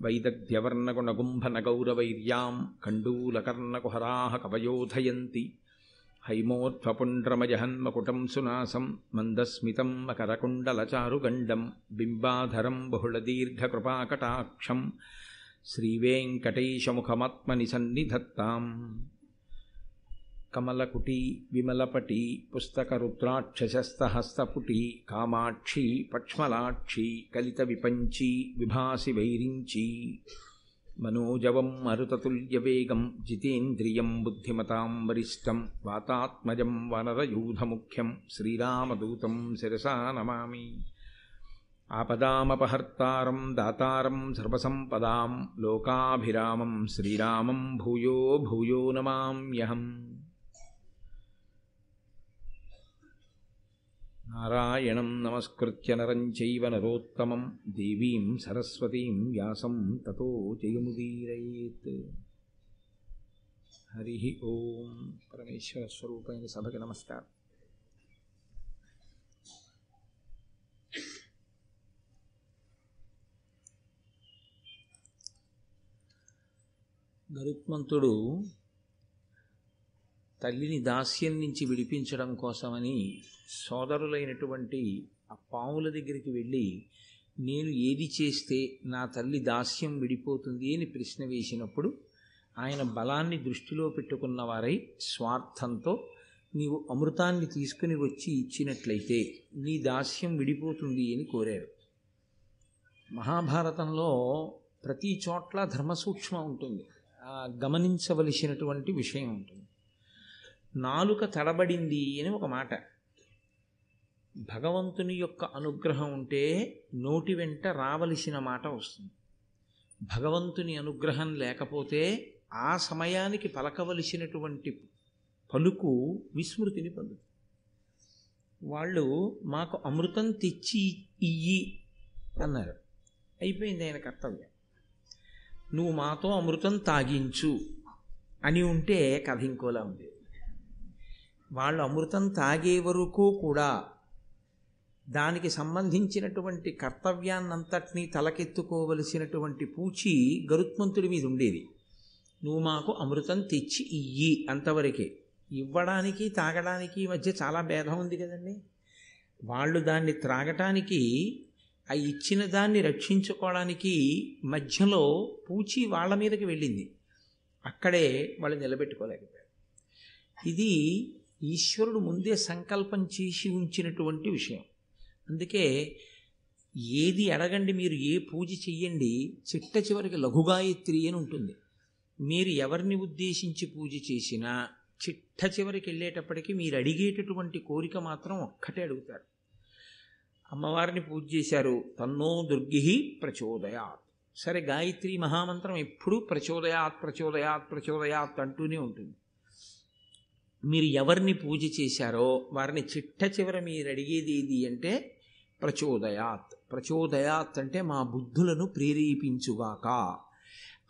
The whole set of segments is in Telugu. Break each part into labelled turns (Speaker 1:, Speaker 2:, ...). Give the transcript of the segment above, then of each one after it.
Speaker 1: వైదగ్ధ్యవర్ణగుణగుంభనగౌరవైర్యాం కండూలకర్ణకుహరాः కవయోధయంతి హైమోత్ఫపుండ్రమజహన్మకుటం సునాసం మందస్మితం మకరకుండలచారుగండం బింబాధరం బహుళదీర్ఘకృపాకటాక్షం శ్రీవేంకటేశముఖమాత్మని సన్నిధత్తాం కమలకుటి విమలపటి పుస్తకరుద్రాక్షసస్తహస్తపుటి కామాక్షి పక్ష్మలాక్షి కలిత విపంచి విభాసి వైరించి మనోజవం మరుతతుల్యవేగం జితేంద్రియం బుద్ధిమతాం వరిష్టం వాతాత్మజం వనరయూధముఖ్యం శ్రీరామదూతం శిరసా నమామి ఆపదామపహర్తారం దాతారం సర్వసంపదాం లోకాభిరామం శ్రీరామం భూయో భూయో నమామ్యహం నారాయణం నమస్కృత్య నరం చైవ నరోత్తమం దేవీం సరస్వతీం వ్యాసం తతో జయముదీరయేత్ హరి ఓం పరమేశ్వర స్వరూపైన సభకి నమస్కారం గరుత్మంతుడు తల్లిని దాస్యం నుంచి విడిపించడం కోసమని సోదరులైనటువంటి ఆ పాముల దగ్గరికి వెళ్ళి నేను ఏది చేస్తే నా తల్లి దాస్యం విడిపోతుంది అని ప్రశ్న వేసినప్పుడు ఆయన బలాన్ని దృష్టిలో పెట్టుకున్న వారై స్వార్థంతో నీవు అమృతాన్ని తీసుకుని వచ్చి ఇచ్చినట్లయితే నీ దాస్యం విడిపోతుంది అని కోరారు. మహాభారతంలో ప్రతి చోట్ల ధర్మసూక్ష్మ ఉంటుంది. గమనించవలసినటువంటి విషయం ఉంటుంది. నాలుక తడబడింది అని ఒక మాట. భగవంతుని యొక్క అనుగ్రహం ఉంటే నోటి వెంట రావలసిన మాట వస్తుంది. భగవంతుని అనుగ్రహం లేకపోతే ఆ సమయానికి పలకవలసినటువంటి పలుకు విస్మృతిని పొందుతుంది. వాళ్ళు మాకు అమృతం తెచ్చి ఇయ్యి అన్నారు. అయిపోయింది ఆయన కర్తవ్యం. నువ్వు మాతో అమృతం తాగించు అని ఉంటే కథ ఇంకోలా ఉంది వాళ్ళు అమృతం తాగే వరకు కూడా దానికి సంబంధించినటువంటి కర్తవ్యాన్నంతటినీ తలకెత్తుకోవలసినటువంటి పూచి గరుత్మంతుడి మీద ఉండేది. నువ్వు మాకు అమృతం తెచ్చి ఇయ్యి అంతవరకే. ఇవ్వడానికి తాగడానికి మధ్య చాలా భేదం ఉంది కదండి. వాళ్ళు దాన్ని త్రాగటానికి ఆ ఇచ్చిన దాన్ని రక్షించుకోవడానికి మధ్యలో పూచి వాళ్ళ మీదకి వెళ్ళింది. అక్కడే వాళ్ళు నిలబెట్టుకోలేకపోయారు. ఇది ఈశ్వరుడు ముందే సంకల్పం చేసి ఉంచినటువంటి విషయం. అందుకే ఏది అడగండి మీరు ఏ పూజ చెయ్యండి చిట్ట చివరికి లఘుగాయత్రి అని ఉంటుంది. మీరు ఎవరిని ఉద్దేశించి పూజ చేసినా చిట్ట చివరికి వెళ్ళేటప్పటికీ మీరు అడిగేటటువంటి కోరిక మాత్రం ఒక్కటే అడుగుతారు. అమ్మవారిని పూజ చేశారు తన్నో దుర్గిహి ప్రచోదయాత్. సరే గాయత్రి మహామంత్రం ఎప్పుడూ ప్రచోదయాత్ ప్రచోదయాత్ ప్రచోదయాత్ అంటూనే ఉంటుంది. మీరు ఎవరిని పూజ చేశారో వారిని చిట్ట చివర మీరు అడిగేది ఏది అంటే ప్రచోదయాత్. ప్రచోదయాత్ అంటే మా బుద్ధులను ప్రేరేపించుగాక.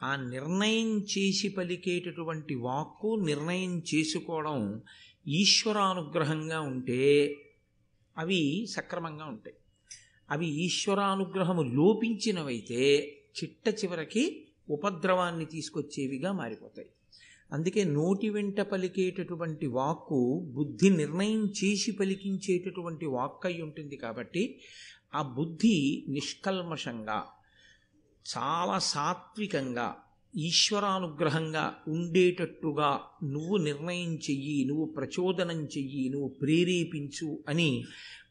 Speaker 1: ఆ నిర్ణయం చేసి పలికేటటువంటి వాక్కు నిర్ణయం చేసుకోవడం ఈశ్వరానుగ్రహంగా ఉంటే అవి సక్రమంగా ఉంటాయి. అవి ఈశ్వరానుగ్రహము లోపించినవైతే చిట్ట చివరికి ఉపద్రవాన్ని తీసుకొచ్చేవిగా మారిపోతాయి. అందుకే నోటి వెంట పలికేటటువంటి వాక్కు బుద్ధి నిర్ణయం చేసి పలికించేటటువంటి వాక్ అయి ఉంటుంది కాబట్టి ఆ బుద్ధి నిష్కల్మషంగా చాలా సాత్వికంగా ఈశ్వరానుగ్రహంగా ఉండేటట్టుగా నువ్వు నిర్ణయం చెయ్యి నువ్వు ప్రచోదనం చెయ్యి నువ్వు ప్రేరేపించు అని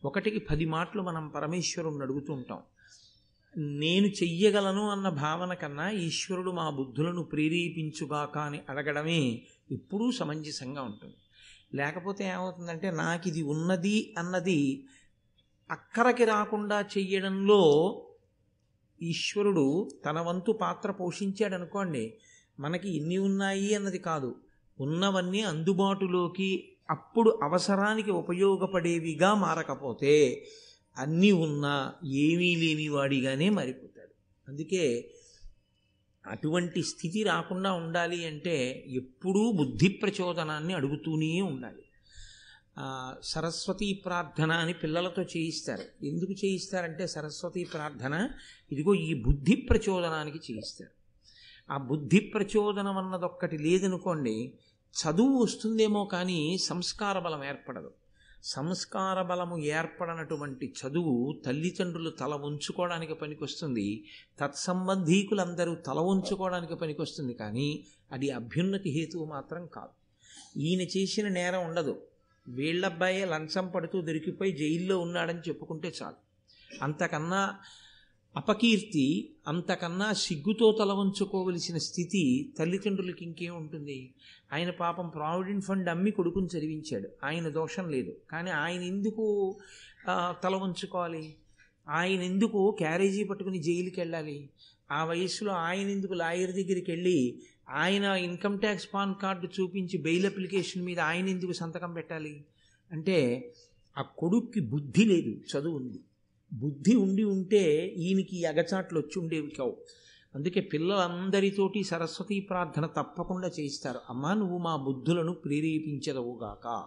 Speaker 1: ఒకటికి పది మాటలు మనం పరమేశ్వరుణ్ణి అడుగుతుంటాం నేను చెయ్యగలను అన్న భావన కన్నా ఈశ్వరుడు మా బుద్ధులను ప్రేరేపించుగాక అని అడగడమే ఎప్పుడూ సమంజసంగా ఉంటుంది. లేకపోతే ఏమవుతుందంటే నాకు ఇది ఉన్నది అన్నది అక్కరకి రాకుండా చెయ్యడంలో ఈశ్వరుడు తన వంతు పాత్ర పోషించాడు అనుకోండి మనకి ఇన్ని ఉన్నాయి అన్నది కాదు. ఉన్నవన్నీ అందుబాటులోకి అప్పుడు అవసరానికి ఉపయోగపడేవిగా మారకపోతే అన్నీ ఉన్నా ఏమీ లేని వాడిగానే మారిపోతాడు. అందుకే అటువంటి స్థితి రాకుండా ఉండాలి అంటే ఎప్పుడూ బుద్ధి ప్రచోదనాన్ని అడుగుతూనే ఉండాలి. సరస్వతీ ప్రార్థన అని పిల్లలతో చేయిస్తారు. ఎందుకు చేయిస్తారంటే సరస్వతీ ప్రార్థన ఇదిగో ఈ బుద్ధి ప్రచోదనానికి చేయిస్తారు. ఆ బుద్ధి ప్రచోదనం అన్నదొక్కటి లేదనుకోండి చదువు వస్తుందేమో కానీ సంస్కార బలం ఏర్పడదు. సంస్కార బలము ఏర్పడనటువంటి చదువు తల్లిదండ్రులు తల ఉంచుకోవడానికి పనికొస్తుంది. తత్సంబంధీకులందరూ తల ఉంచుకోవడానికి పనికొస్తుంది కానీ అది అభ్యున్నతి హేతువు మాత్రం కాదు. ఈయన చేసిన నేరం ఉండదు. వీళ్ళబ్బాయే లంచం పడుతూ దొరికిపోయి జైల్లో ఉన్నాడని చెప్పుకుంటే చాలు. అంతకన్నా అపకీర్తి అంతకన్నా సిగ్గుతో తలవంచుకోవలసిన స్థితి తల్లిదండ్రులకి ఇంకేం ఉంటుంది? ఆయన పాపం ప్రావిడెంట్ ఫండ్ అమ్మి కొడుకుని చదివించాడు. ఆయన దోషం లేదు. కానీ ఆయన ఎందుకు తలవంచుకోవాలి ఆయన ఎందుకు క్యారేజీ పట్టుకుని జైలుకి వెళ్ళాలి? ఆ వయసులో ఆయన ఎందుకు లాయర్ దగ్గరికి వెళ్ళి ఆయన ఇన్కమ్ ట్యాక్స్ పాన్ కార్డు చూపించి బెయిల్ అప్లికేషన్ మీద ఆయన ఎందుకు సంతకం పెట్టాలి? అంటే ఆ కొడుక్కి బుద్ధి లేదు చదువు ఉంది. బుద్ధి ఉండి ఉంటే ఈయనకి అగచాట్లు వచ్చి ఉండేవి కావు. అందుకే పిల్లలందరితోటి సరస్వతి ప్రార్థన తప్పకుండా చేయిస్తారు. అమ్మా నువ్వు మా బుద్ధులను ప్రేరేపించదవుగాక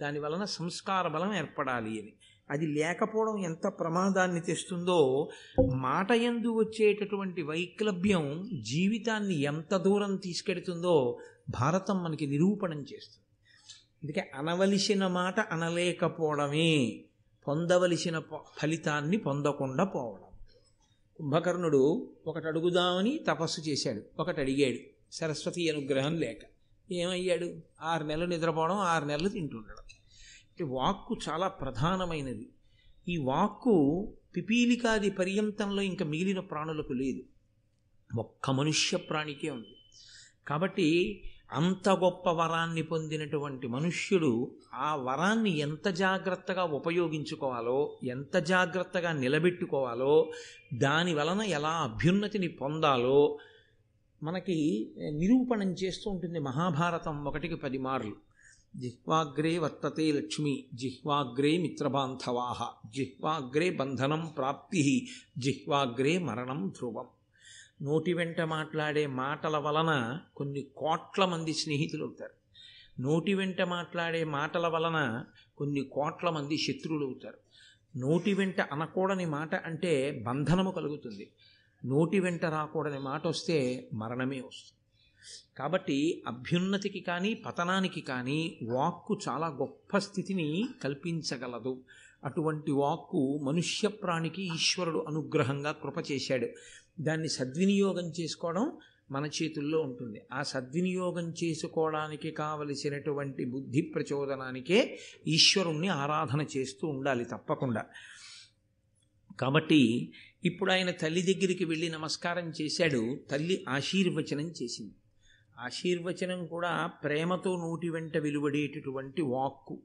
Speaker 1: దాని వలన సంస్కార బలం ఏర్పడాలి అని. అది లేకపోవడం ఎంత ప్రమాదాన్ని తెస్తుందో మాట ఎందు వచ్చేటటువంటి వైక్లభ్యం జీవితాన్ని ఎంత దూరం తీసుకెడుతుందో భారతం మనకి నిరూపణం చేస్తుంది. అందుకే అనవలసిన మాట అనలేకపోవడమే. పొందవలసిన ఫలితాన్ని పొందకుండా పోవడం. కుంభకర్ణుడు ఒకటి అడుగుదామని తపస్సు చేశాడు. ఒకటి అడిగాడు సరస్వతి అనుగ్రహం లేక. ఏమయ్యాడు? ఆరు నెలలు నిద్రపోవడం ఆరు నెలలు తింటుండడం. వాక్కు చాలా ప్రధానమైనది. ఈ వాక్కు పిపీలికాది పర్యంతంలో ఇంకా మిగిలిన ప్రాణులకు లేదు. ఒక్క మనుష్య ప్రాణికే ఉంది. కాబట్టి అంత గొప్ప వరాన్ని పొందినటువంటి మనుష్యుడు ఆ వరాన్ని ఎంత జాగ్రత్తగా ఉపయోగించుకోవాలో ఎంత జాగ్రత్తగా నిలబెట్టుకోవాలో దాని వలన ఎలా అభ్యున్నతిని పొందాలో మనకి నిరూపణం చేస్తూ ఉంటుంది మహాభారతం ఒకటికి పది మార్లు జిహ్వాగ్రే వర్తతే లక్ష్మి జిహ్వాగ్రే మిత్రబాంధవాహ జిహ్వాగ్రే బంధనం ప్రాప్తి జిహ్వాగ్రే మరణం ధ్రువం. నోటి వెంట మాట్లాడే మాటల వలన కొన్ని కోట్ల మంది స్నేహితులు అవుతారు. నోటి వెంట మాట్లాడే మాటల వలన కొన్ని కోట్ల మంది శత్రువులు అవుతారు. నోటి వెంట అనకూడని మాట అంటే బంధనము కలుగుతుంది. నోటి వెంట రాకూడని మాట వస్తే మరణమే వస్తుంది. కాబట్టి అభ్యున్నతికి కానీ పతనానికి కానీ వాక్కు చాలా గొప్ప స్థితిని కల్పించగలదు. అటువంటి వాక్కు మనుష్య ప్రాణికి ఈశ్వరుడు అనుగ్రహంగా కృప చేశాడు. దాన్ని సద్వినియోగం చేసుకోవడం మన చేతుల్లో ఉంటుంది. ఆ సద్వినియోగం చేసుకోవడానికి కావలసినటువంటి బుద్ధి ప్రచోదనానికే ఈశ్వరుణ్ణి ఆరాధన చేస్తూ ఉండాలి తప్పకుండా. కాబట్టి ఇప్పుడు ఆయన తల్లి దగ్గరికి వెళ్ళి నమస్కారం చేశాడు. తల్లి ఆశీర్వచనం చేసింది. ఆశీర్వచనం కూడా ప్రేమతో నోటి వెంట వెలువడేటటువంటి వాక్కు.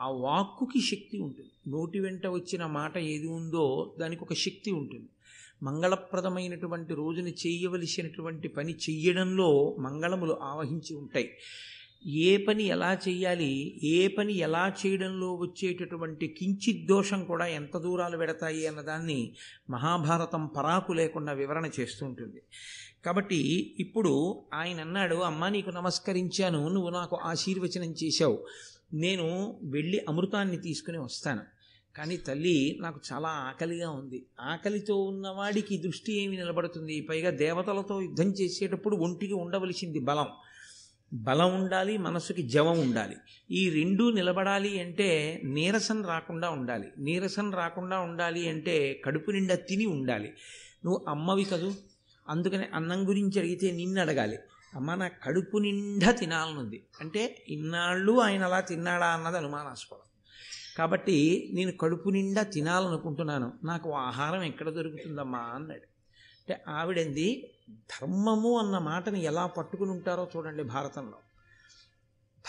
Speaker 1: ఆ వాక్కుకి శక్తి ఉంటుంది. నోటి వెంట వచ్చిన మాట ఏది ఉందో దానికి ఒక శక్తి ఉంటుంది. మంగళప్రదమైనటువంటి రోజున చేయవలసినటువంటి పని చెయ్యడంలో మంగళములు ఆవహించి ఉంటాయి. ఏ పని ఎలా చేయాలి ఏ పని ఎలా చేయడంలో వచ్చేటటువంటి కించిత్ దోషం కూడా ఎంత దూరాలు పెడతాయి అన్నదాన్ని మహాభారతం పరాకు లేకుండా వివరణ చేస్తూ ఉంటుంది. కాబట్టి ఇప్పుడు ఆయన అన్నాడు అమ్మ నీకు నమస్కరించాను నువ్వు నాకు ఆశీర్వచనం చేశావు. నేను వెళ్ళి అమృతాన్ని తీసుకుని వస్తాను. కానీ తల్లి నాకు చాలా ఆకలిగా ఉంది. ఆకలితో ఉన్నవాడికి దృష్టి ఏమి నిలబడుతుంది? పైగా దేవతలతో యుద్ధం చేసేటప్పుడు ఒంటికి ఉండవలసింది బలం. బలం ఉండాలి మనసుకి జవం ఉండాలి. ఈ రెండూ నిలబడాలి అంటే నీరసం రాకుండా ఉండాలి. నీరసం రాకుండా ఉండాలి అంటే కడుపు నిండా తిని ఉండాలి. నువ్వు అమ్మవి కదూ? అందుకని అన్నం గురించి అడిగితే నిన్ను అడగాలి. మన కడుపు నిండా తినాలనుంది. అంటే ఇన్నాళ్ళు ఆయన అలా తిన్నాడా అన్నది అనుమానాస్పదం. కాబట్టి నేను కడుపు నిండా తినాలనుకుంటున్నాను. నాకు ఆహారం ఎక్కడ దొరుకుతుందమ్మా అన్నాడు. అంటే ఆవిడంది ధర్మము అన్న మాటని ఎలా పట్టుకుని ఉంటారో చూడండి భారతంలో.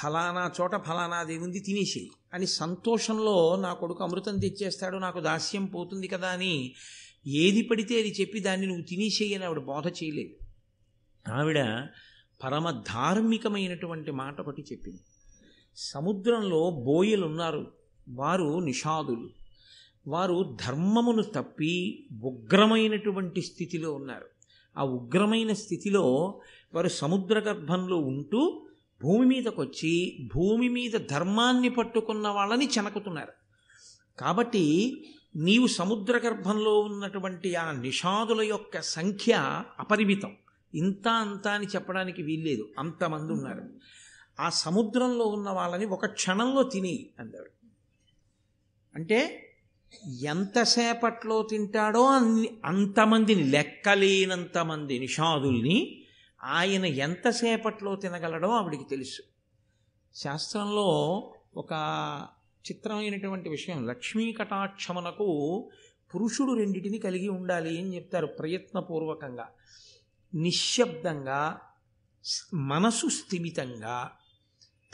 Speaker 1: ఫలానా చోట ఫలానాది ఉంది తినేసి అని సంతోషంలో నా కొడుకు అమృతం తెచ్చేస్తాడు నాకు దాస్యం పోతుంది కదా అని ఏది పడితే అది చెప్పి దాన్ని నువ్వు తినేసేయని ఆవిడ బోధ చేయలేదు. ఆవిడ పరమ ధార్మికమైనటువంటి మాట ఒకటి చెప్పింది. సముద్రంలో బోయలు ఉన్నారు వారు నిషాదులు. వారు ధర్మమును తప్పి ఉగ్రమైనటువంటి స్థితిలో ఉన్నారు. ఆ ఉగ్రమైన స్థితిలో వారు సముద్ర గర్భంలో ఉంటూ భూమి మీదకి వచ్చి భూమి మీద ధర్మాన్ని పట్టుకున్న వాళ్ళని చెనకుతున్నారు. కాబట్టి నీవు సముద్ర గర్భంలో ఉన్నటువంటి ఆ నిషాదుల యొక్క సంఖ్య అపరిమితం. ఇంత అంత అని చెప్పడానికి వీల్లేదు. అంతమంది ఉన్నారు. ఆ సముద్రంలో ఉన్న వాళ్ళని ఒక క్షణంలో తిని అందాడు. అంటే ఎంతసేపట్లో తింటాడో అన్ని అంతమందిని లెక్కలేనంతమంది నిషాదుల్ని ఆయన ఎంతసేపట్లో తినగలడో ఆవిడికి తెలుసు. శాస్త్రంలో ఒక చిత్రమైనటువంటి విషయం లక్ష్మీ కటాక్షమునకు పురుషుడు రెండిటిని కలిగి ఉండాలి అని చెప్తారు ప్రయత్నపూర్వకంగా. నిశ్శబ్దంగా మనసు స్థిమితంగా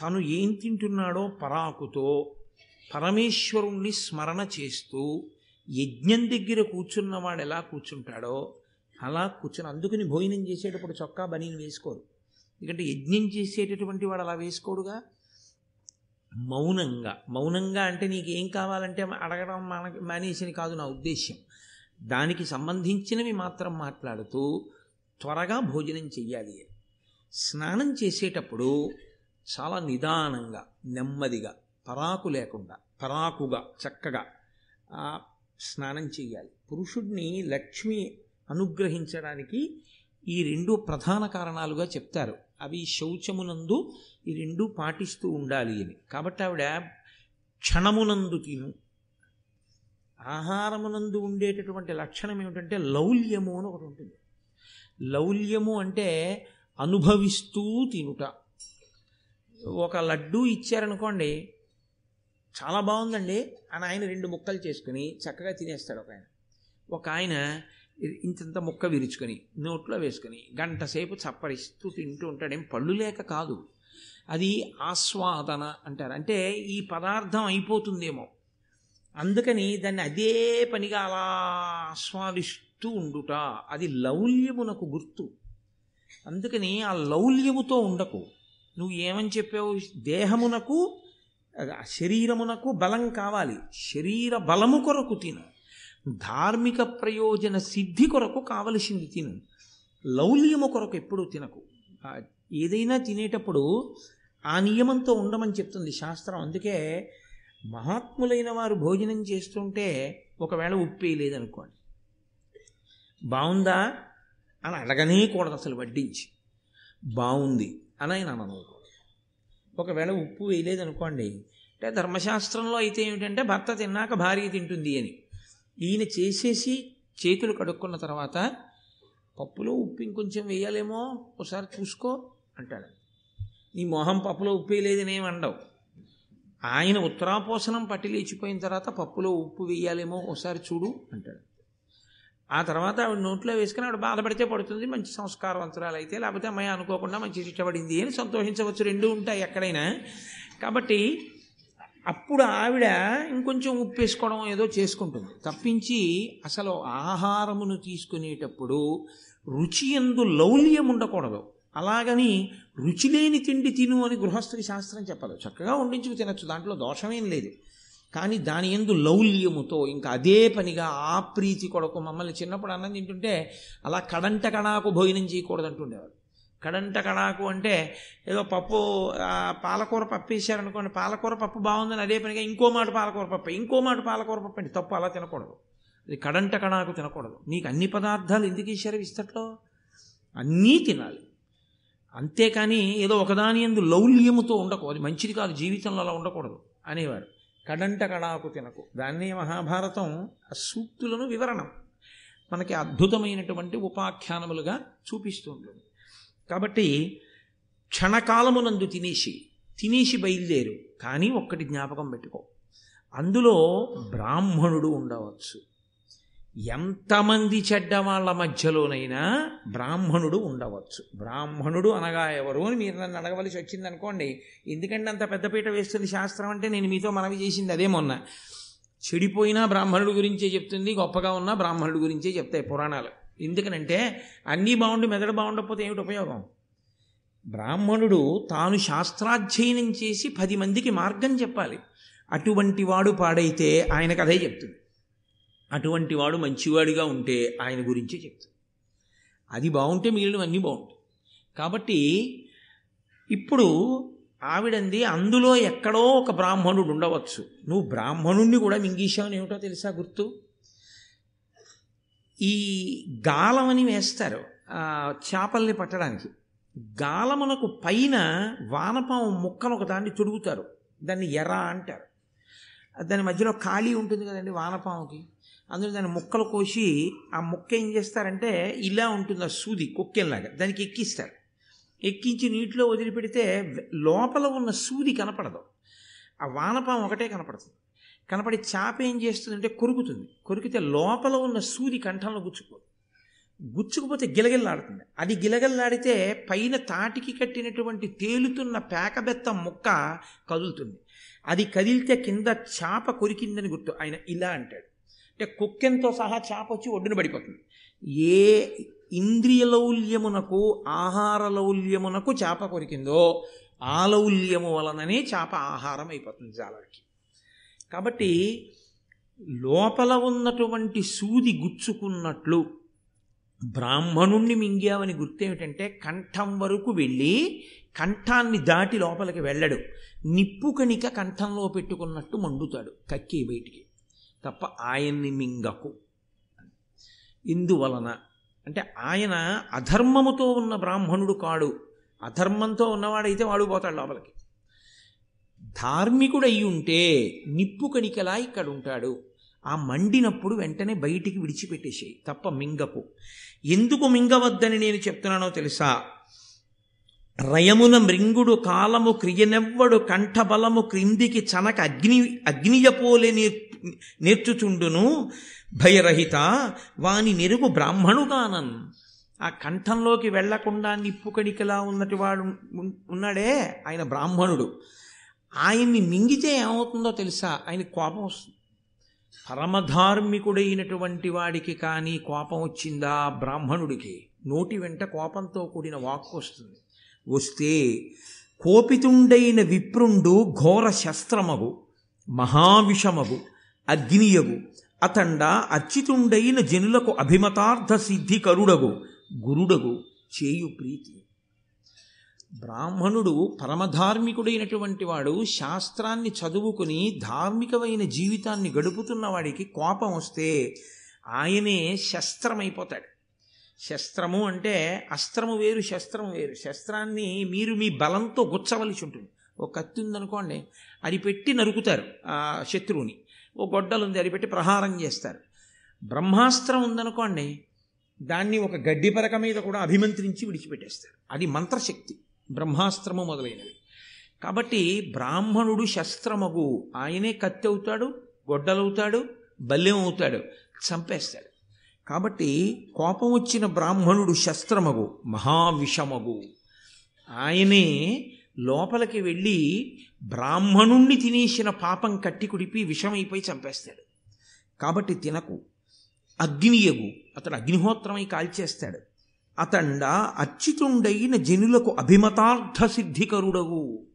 Speaker 1: తను ఏం తింటున్నాడో పరాకుతో పరమేశ్వరుణ్ణి స్మరణ చేస్తూ యజ్ఞం దగ్గర కూర్చున్నవాడు ఎలా కూర్చుంటాడో అలా కూర్చుని అందుకని భోజనం చేసేటప్పుడు చొక్కా బనీని వేసుకోరు. ఎందుకంటే యజ్ఞం చేసేటటువంటి వాడు అలా వేసుకోడుగా. మౌనంగా మౌనంగా అంటే నీకు ఏం కావాలంటే అడగడం మన మానేసిని కాదు నా ఉద్దేశ్యం. దానికి సంబంధించినవి మాత్రం మాట్లాడుతూ త్వరగా భోజనం చెయ్యాలి. స్నానం చేసేటప్పుడు చాలా నిదానంగా నెమ్మదిగా పరాకు లేకుండా పరాకుగా చక్కగా స్నానం చేయాలి పురుషుడిని లక్ష్మి అనుగ్రహించడానికి ఈ రెండు ప్రధాన కారణాలుగా చెప్తారు. అవి శౌచమునందు ఈ రెండు పాటిస్తూ ఉండాలి అని. కాబట్టి ఆవిడ క్షణమునందు తిను. ఆహారమునందు ఉండేటటువంటి లక్షణం ఏమిటంటే లౌల్యము అని ఒకటి ఉంటుంది. లౌల్యము అంటే అనుభవిస్తూ తినుట. ఒక లడ్డూ ఇచ్చారనుకోండి చాలా బాగుందండి అని ఆయన రెండు ముక్కలు చేసుకుని చక్కగా తినేస్తాడు ఒక ఆయన. ఒక ఆయన ఇంతంత ముక్క విరుచుకొని నోట్లో వేసుకొని గంట సేపు చప్పరిస్తూ తింటూ ఉంటాడు. ఏం పళ్ళు లేక కాదు. అది ఆస్వాదన అంటారు. అంటే ఈ పదార్థం అయిపోతుందేమో. అందుకని దాన్ని అదే పనిగా అలా ఆస్వాదిస్తూ ఉండుట అది లౌల్యమునకు గుర్తు. అందుకని ఆ లౌల్యముతో ఉండకు. నువ్వు ఏమని చెప్పావు? దేహమునకు శరీరమునకు బలం కావాలి. శరీర బలము కొరకు తిను. ధార్మిక ప్రయోజన సిద్ధి కొరకు కావలసింది తిను. లౌల్యము కొరకు ఎప్పుడూ తినకు. ఏదైనా తినేటప్పుడు ఆ నియమంతో ఉండమని చెప్తుంది శాస్త్రం. అందుకే మహాత్ములైన వారు భోజనం చేస్తుంటే ఒకవేళ ఉప్పు వేయలేదనుకోండి బాగుందా అని అడగనేకూడదు అసలు వడ్డించి. బాగుంది అని ఆయన అనకూడదు ఒకవేళ ఉప్పు వేయలేదనుకోండి అంటే ధర్మశాస్త్రంలో అయితే ఏమిటంటే భర్త తిన్నాక భార్య తింటుంది అని. ఈయన చేసేసి చేతులు కడుక్కున్న తర్వాత పప్పులో ఉప్పు ఇంకొంచెం వేయాలేమో ఒకసారి చూసుకో అంటాడు. నీ మొహం పప్పులో ఉప్పు వేయలేదని ఏమండవు అండవు ఆయన ఉత్తరాపోసనం పట్టి లేచిపోయిన తర్వాత పప్పులో ఉప్పు వేయాలేమో ఒకసారి చూడు అంటాడు. ఆ తర్వాత ఆవిడ నోట్లో వేసుకుని ఆవిడ బాధపడితే పడుతుంది మంచి సంస్కారవంతురాలు అయితే లేకపోతే అమ్మాయి అనుకోకుండా మంచి ఇష్టపడింది అని సంతోషించవచ్చు రెండు ఉంటాయి ఎక్కడైనా. కాబట్టి అప్పుడు ఆవిడ ఇంకొంచెం ఉప్పు వేసుకోవడం ఏదో చేసుకుంటుంది. తప్పించి అసలు ఆహారమును తీసుకునేటప్పుడు రుచి ఎందు లౌల్యం ఉండకూడదు. అలాగని రుచి లేని తిండి తిను అని గృహస్థుడి శాస్త్రం చెప్పదు. చక్కగా వండించుకు తినచ్చు దాంట్లో దోషమేం లేదు. కానీ దాని ఎందు లౌల్యముతో ఇంకా అదే పనిగా ఆ ప్రీతి కొరకు మమ్మల్ని చిన్నప్పుడు అన్నం తింటుంటే అలా కడంట కణాకు భోజనం చేయకూడదు అంటుండేవారు కడంట కణాకు అంటే ఏదో పప్పు పాలకూర పప్పు వేసారనుకోండి పాలకూర పప్పు బాగుందని అదే పనిగా ఇంకో మాట పాలకూర పప్పు ఇంకో మాట పాలకూర పప్పు అంటే తప్పు అలా తినకూడదు. అది కడంట కణాకు తినకూడదు. నీకు అన్ని పదార్థాలు ఎందుకు ఇచ్చారు ఇస్తట్లో? అన్నీ తినాలి. అంతేకాని ఏదో ఒకదాని ఎందు లౌల్యముతో ఉండకు అది మంచిది కాదు జీవితంలో అలా ఉండకూడదు అనేవారు. కడంట కడాకు తినకు. దాన్నే మహాభారతం ఆ సూక్తులను వివరణం. మనకి అద్భుతమైనటువంటి ఉపాఖ్యానములుగా చూపిస్తూ ఉంటుంది. కాబట్టి క్షణకాలమునందు తినేసి తినేసి బయలుదేరు. కానీ ఒక్కటి జ్ఞాపకం పెట్టుకో. అందులో బ్రాహ్మణుడు ఉండవచ్చు. ఎంతమంది చెడ్డవాళ్ళ మధ్యలోనైనా బ్రాహ్మణుడు ఉండవచ్చు. బ్రాహ్మణుడు అనగా ఎవరు అని మీరు నన్ను అడగవలసి వచ్చింది అనుకోండి ఎందుకంటే అంత పెద్దపీట వేస్తుంది శాస్త్రం అంటే నేను మీతో మనవి చేసింది అదే మొన్న. చెడిపోయినా బ్రాహ్మణుడు గురించే చెప్తుంది గొప్పగా ఉన్నా బ్రాహ్మణుడు గురించే చెప్తాయి పురాణాలు. ఎందుకనంటే అన్నీ బాగుండి మెదడు బాగుండకపోతే ఏమిటి ఉపయోగం? బ్రాహ్మణుడు తాను శాస్త్రాధ్యయనం చేసి పది మందికి మార్గం చెప్పాలి. అటువంటి వాడు పాడైతే ఆయనకు కథే చెప్తుంది. అటువంటి వాడు మంచివాడిగా ఉంటే ఆయన గురించే చెప్తుంది అది బాగుంటే మిగిలినవి అన్నీ బాగుంటాయి. కాబట్టి ఇప్పుడు ఆవిడంది అందులో ఎక్కడో ఒక బ్రాహ్మణుడు ఉండవచ్చు. నువ్వు బ్రాహ్మణుణ్ణి కూడా మింగీశావని ఏమిటో తెలుసా గుర్తు? ఈ గాలమని వేస్తారు చేపల్ని పట్టడానికి. గాలమునకు పైన వానపాము ముక్కను ఒక దాన్ని తొడుగుతారు. దాన్ని ఎర్ర అంటారు. దాని మధ్యలో ఖాళీ ఉంటుంది కదండి వానపాముకి. అందులో దాన్ని ముక్కలు కోసి ఆ ముక్క ఏం చేస్తారంటే ఇలా ఉంటుంది ఆ సూది కుక్కెల్లాగా. దానికి ఎక్కిస్తారు. ఎక్కించి నీటిలో వదిలిపెడితే లోపల ఉన్న సూది కనపడదు. ఆ వానపాము ఒకటే కనపడుతుంది. కనపడి చాప ఏం చేస్తుందంటే కొరుకుతుంది. కొరికితే లోపల ఉన్న సూది కంఠంలో గుచ్చుకోదు గుచ్చుకుపోతే గిలగిల్లాడుతుంది. అది గిలగిల్లాడితే పైన తాటికి కట్టినటువంటి తేలుతున్న పేకబెత్త ముక్క కదులుతుంది. అది కదిలితే కింద చాప కొరికిందని గుర్తు. ఆయన ఇలా అంటాడు. అంటే కుక్కెంతో సహా చేప వచ్చి ఒడ్డున పడిపోతుంది. ఏ ఇంద్రియ లౌల్యమునకు ఆహార లౌల్యమునకు చేప కొరికిందో ఆ లౌల్యము వలననే చేప ఆహారం అయిపోతుంది జాలకి కాబట్టి లోపల ఉన్నటువంటి సూది గుచ్చుకున్నట్లు బ్రాహ్మణుణ్ణి మింగావని గుర్తేమిటంటే కంఠం వరకు వెళ్ళి కంఠాన్ని దాటి లోపలికి వెళ్ళడు. నిప్పు కణిక కంఠంలో పెట్టుకున్నట్టు మండుతాడు. కక్కి బయటికి. తప్ప ఆయన్ని మింగకు. ఇందువలన అంటే ఆయన అధర్మముతో ఉన్న బ్రాహ్మణుడు కాడు. అధర్మంతో ఉన్నవాడైతే వాడు పోతాడు లోపలికి. ధార్మికుడు ఉంటే నిప్పు కణికలా ఇక్కడ ఉంటాడు ఆ మండినప్పుడు వెంటనే బయటికి విడిచిపెట్టేసేయి తప్ప మింగకు. ఎందుకు మింగవద్దని నేను చెప్తున్నానో తెలుసా? రయమున మృంగుడు కాలము క్రియనెవ్వడు కంఠబలము క్రిందికి చనక అగ్ని అగ్నియపోలే నేర్చుచుండును. భయరహిత వాని నెరుగు బ్రాహ్మణుగానన్. ఆ కంఠంలోకి వెళ్ళకుండా నిప్పు కణికలా ఉన్నటి వాడు ఉన్నాడే ఆయన బ్రాహ్మణుడు. ఆయన్ని మింగితే ఏమవుతుందో తెలుసా? ఆయన కోపం వస్తుంది. పరమధార్మికుడైనటువంటి వాడికి కానీ కోపం వచ్చిందా బ్రాహ్మణుడికి? నోటి వెంట కోపంతో కూడిన వాక్కు వస్తుంది. వస్తే కోపితుండైన విప్రుండు ఘోర శస్త్రమగు మహావిషమగు అగ్నియగు అతండ అర్చితుండైన జనులకు అభిమతార్థ సిద్ధి కరుడగు గురుడగు చేయు ప్రీతి. బ్రాహ్మణుడు పరమధార్మికుడైనటువంటి వాడు శాస్త్రాన్ని చదువుకుని ధార్మికమైన జీవితాన్ని గడుపుతున్న వాడికి కోపం వస్తే ఆయనే శస్త్రమైపోతాడు. శస్త్రము అంటే అస్త్రము వేరు శస్త్రము వేరు. శస్త్రాన్ని మీరు మీ బలంతో గుచ్చవలసి ఉంటుంది. ఒక కత్తి ఉందనుకోండి అది పెట్టి నరుకుతారు ఆ శత్రువుని. ఓ గొడ్డలు ఉంది అది పెట్టి ప్రహారం చేస్తారు. బ్రహ్మాస్త్రం ఉందనుకోండి దాన్ని ఒక గడ్డి పరక మీద కూడా అభిమంత్రించి విడిచిపెట్టేస్తారు. అది మంత్రశక్తి బ్రహ్మాస్త్రము మొదలైనవి. కాబట్టి బ్రాహ్మణుడు శస్త్రమగు. ఆయనే కత్తి అవుతాడు గొడ్డలవుతాడు బల్యం అవుతాడు చంపేస్తాడు. కాబట్టి కోపం వచ్చిన బ్రాహ్మణుడు శస్త్రమగు మహావిషమగు. ఆయనే లోపలికి వెళ్ళి బ్రాహ్మణుణ్ణి తినేసిన పాపం కట్టి కుడిపి విషమైపోయి చంపేస్తాడు. కాబట్టి తినకు. అగ్నియగు అతడు అగ్నిహోత్రమై కాల్చేస్తాడు. అతండ అచ్యుతుండైన జనులకు అభిమతార్థ సిద్ధికరుడవు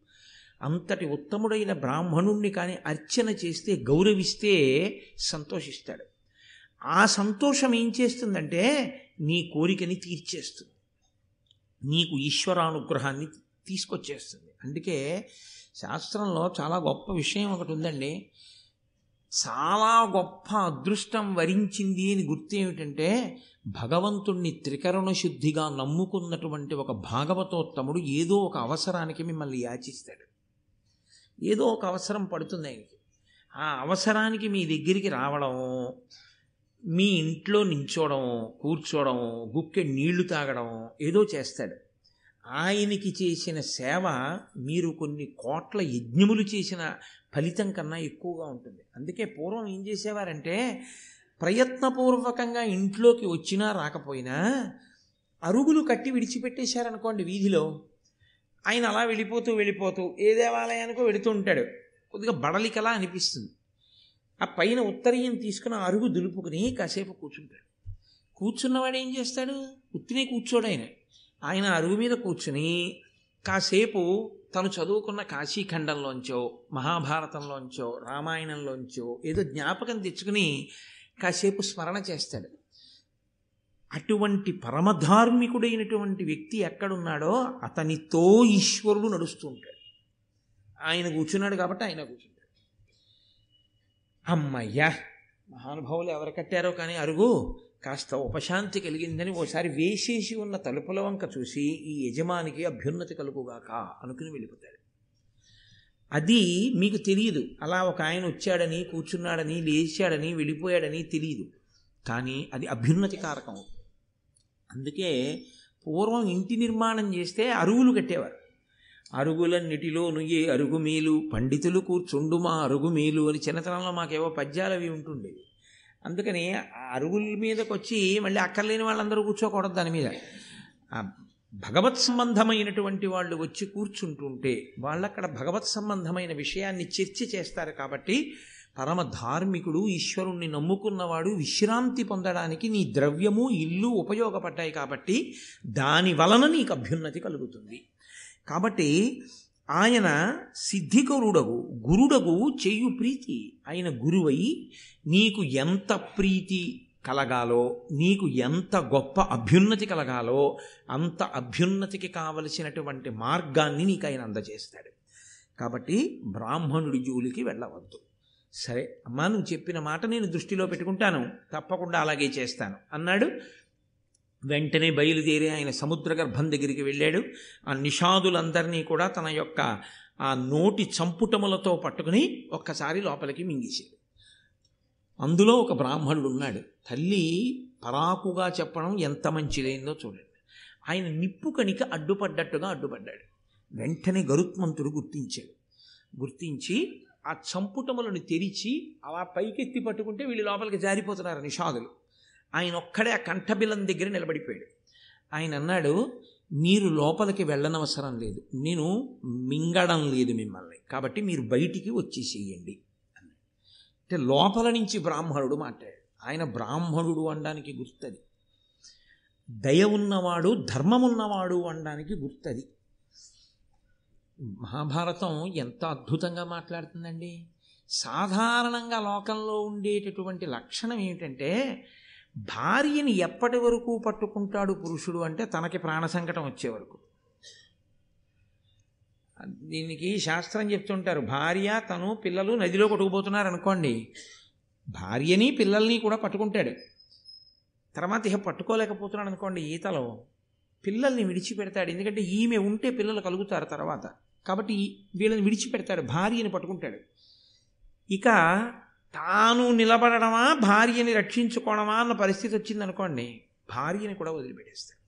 Speaker 1: అంతటి ఉత్తముడైన బ్రాహ్మణుణ్ణి కానీ అర్చన చేస్తే గౌరవిస్తే సంతోషిస్తాడు. ఆ సంతోషం ఏం చేస్తుందంటే నీ కోరికని తీర్చేస్తుంది. నీకు ఈశ్వరానుగ్రహాన్ని తీసుకొచ్చేస్తుంది. అందుకే శాస్త్రంలో చాలా గొప్ప విషయం ఒకటి ఉందండి. చాలా గొప్ప అదృష్టం వరించింది అని గుర్తు ఏమిటంటే భగవంతుణ్ణి త్రికరణ శుద్ధిగా నమ్ముకున్నటువంటి ఒక భాగవతోత్తముడు ఏదో ఒక అవసరానికి మిమ్మల్ని యాచిస్తాడు. ఏదో ఒక అవసరం పడుతుంది ఆయనకి. ఆ అవసరానికి మీ దగ్గరికి రావడం మీ ఇంట్లో నించోవడం కూర్చోవడం గుక్కె నీళ్ళు తాగడం ఏదో చేస్తాడు. ఆయనకి చేసిన సేవ మీరు కొన్ని కోట్ల యజ్ఞములు చేసిన ఫలితం కన్నా ఎక్కువగా ఉంటుంది. అందుకే పూర్వం ఏం చేసేవారంటే ప్రయత్నపూర్వకంగా ఇంట్లోకి వచ్చినా రాకపోయినా అరుగులు కట్టి విడిచిపెట్టేశారనుకోండి వీధిలో. ఆయన అలా వెళ్ళిపోతూ వెళ్ళిపోతూ ఏ దేవాలయానికో వెళుతూ ఉంటాడు. కొద్దిగా బడలికలా అనిపిస్తుంది. ఆ పైన ఉత్తరీయం తీసుకుని అరుగు దులుపుకుని కాసేపు కూర్చుంటాడు. కూర్చున్నవాడు ఏం చేస్తాడు? ఉత్తినే కూర్చోడు ఆయన. ఆయన అరుగు మీద కూర్చుని కాసేపు తను చదువుకున్న కాశీఖండంలోంచో మహాభారతంలోంచో రామాయణంలోంచో ఏదో జ్ఞాపకం తెచ్చుకుని కాసేపు స్మరణ చేస్తాడు. అటువంటి పరమధార్మికుడైనటువంటి వ్యక్తి ఎక్కడున్నాడో అతనితో ఈశ్వరుడు నడుస్తూ ఉంటాడు. ఆయన కూర్చున్నాడు కాబట్టి ఆయన కూర్చున్నాడు అమ్మయ్యా. మహానుభావులు ఎవరు కట్టారో కానీ అరుగు. కాస్త ఉపశాంతి కలిగిందని ఓసారి వేసేసి ఉన్న తలుపుల వంక చూసి ఈ యజమానికి అభ్యున్నతి కలుగుగాక అనుకుని వెళ్ళిపోతాడు. అది మీకు తెలియదు. అలా ఒక ఆయన వచ్చాడని కూర్చున్నాడని లేచాడని వెళ్ళిపోయాడని తెలియదు. కానీ అది అభ్యున్నతి కారకం. అందుకే పూర్వం ఇంటి నిర్మాణం చేస్తే అరుగులు కట్టేవారు. అరుగులన్నిటిలో నుయ్యే అరుగుమీలు పండితులు కూర్చుండు మా అరుగుమీలు అని చిన్నతనంలో మాకేవో పద్యాలు అవి ఉంటుండేవి అందుకని ఆ అరుగుల మీదకి వచ్చి మళ్ళీ అక్కర్లేని వాళ్ళందరూ కూర్చోకూడదు దాని మీద. భగవత్ సంబంధమైనటువంటి వాళ్ళు వచ్చి కూర్చుంటుంటే వాళ్ళక్కడ భగవత్ సంబంధమైన విషయాన్ని చర్చ చేస్తారు కాబట్టి పరమ ధార్మికుడు ఈశ్వరుణ్ణి నమ్ముకున్నవాడు విశ్రాంతి పొందడానికి నీ ద్రవ్యము ఇల్లు ఉపయోగపడ్డాయి కాబట్టి దాని వలన నీకు అభ్యున్నతి కలుగుతుంది. కాబట్టి ఆయన సిద్ధికరుడగు గురుడగు చేయు ప్రీతి. ఆయన గురువై నీకు ఎంత ప్రీతి కలగాలో నీకు ఎంత గొప్ప అభ్యున్నతి కలగాలో అంత అభ్యున్నతికి కావలసినటువంటి మార్గాన్ని నీకు ఆయన అందజేస్తాడు. కాబట్టి బ్రాహ్మణుడి జూలికి వెళ్ళవద్దు. సరే అమ్మా నువ్వు చెప్పిన మాట నేను దృష్టిలో పెట్టుకుంటాను. తప్పకుండా అలాగే చేస్తాను. అన్నాడు వెంటనే బయలుదేరి ఆయన సముద్ర గర్భం దగ్గరికి వెళ్ళాడు. ఆ నిషాదులందరినీ కూడా తన యొక్క ఆ నోటి చంపుటములతో పట్టుకుని ఒక్కసారి లోపలికి మింగేశాడు. అందులో ఒక బ్రాహ్మణుడు ఉన్నాడు. తల్లి పరాకుగా చెప్పడం ఎంత మంచిదైందో చూడండి. ఆయన నిప్పు కణిక అడ్డుపడ్డట్టుగా అడ్డుపడ్డాడు. వెంటనే గరుత్మంతుడు గుర్తించాడు. గుర్తించి ఆ చంపుటములను తెరిచి అలా పైకెత్తి పట్టుకుంటే వీళ్ళు లోపలికి జారిపోతున్నారు నిషాదులు. ఆయన ఒక్కడే ఆ కంఠబిలం దగ్గర నిలబడిపోయాడు. ఆయన అన్నాడు మీరు లోపలికి వెళ్ళనవసరం లేదు. నేను మింగడం లేదు మిమ్మల్ని. కాబట్టి మీరు బయటికి వచ్చేసేయండి. అన్నాడు. అంటే లోపల నుంచి బ్రాహ్మణుడు మాట్లాడాడు. ఆయన బ్రాహ్మణుడు అనడానికి గుర్తది. దయ ఉన్నవాడు ధర్మమున్నవాడు అనడానికి గుర్తది. మహాభారతం ఎంత అద్భుతంగా మాట్లాడుతుందండి. సాధారణంగా లోకంలో ఉండేటటువంటి లక్షణం ఏమిటంటే భార్యని ఎప్పటి వరకు పట్టుకుంటాడు పురుషుడు అంటే తనకి ప్రాణ సంకటం వచ్చే వరకు. దీనికి శాస్త్రం చెప్తుంటారు భార్య తను పిల్లలు నదిలో కొట్టుకుపోతున్నారు అనుకోండి భార్యని పిల్లల్ని కూడా పట్టుకుంటాడు. తర్వాత ఇక పట్టుకోలేకపోతున్నాడు అనుకోండి ఈతలో పిల్లల్ని విడిచిపెడతాడు. ఎందుకంటే ఈమె ఉంటే పిల్లలు కలుగుతారు తర్వాత. కాబట్టి వీళ్ళని విడిచిపెడతాడు భార్యని పట్టుకుంటాడు. ఇక తాను నిలబడమా భార్యని రక్షించుకోవడమా అన్న పరిస్థితి వచ్చిందనుకోండి భార్యని కూడా వదిలిపెట్టేస్తాడు.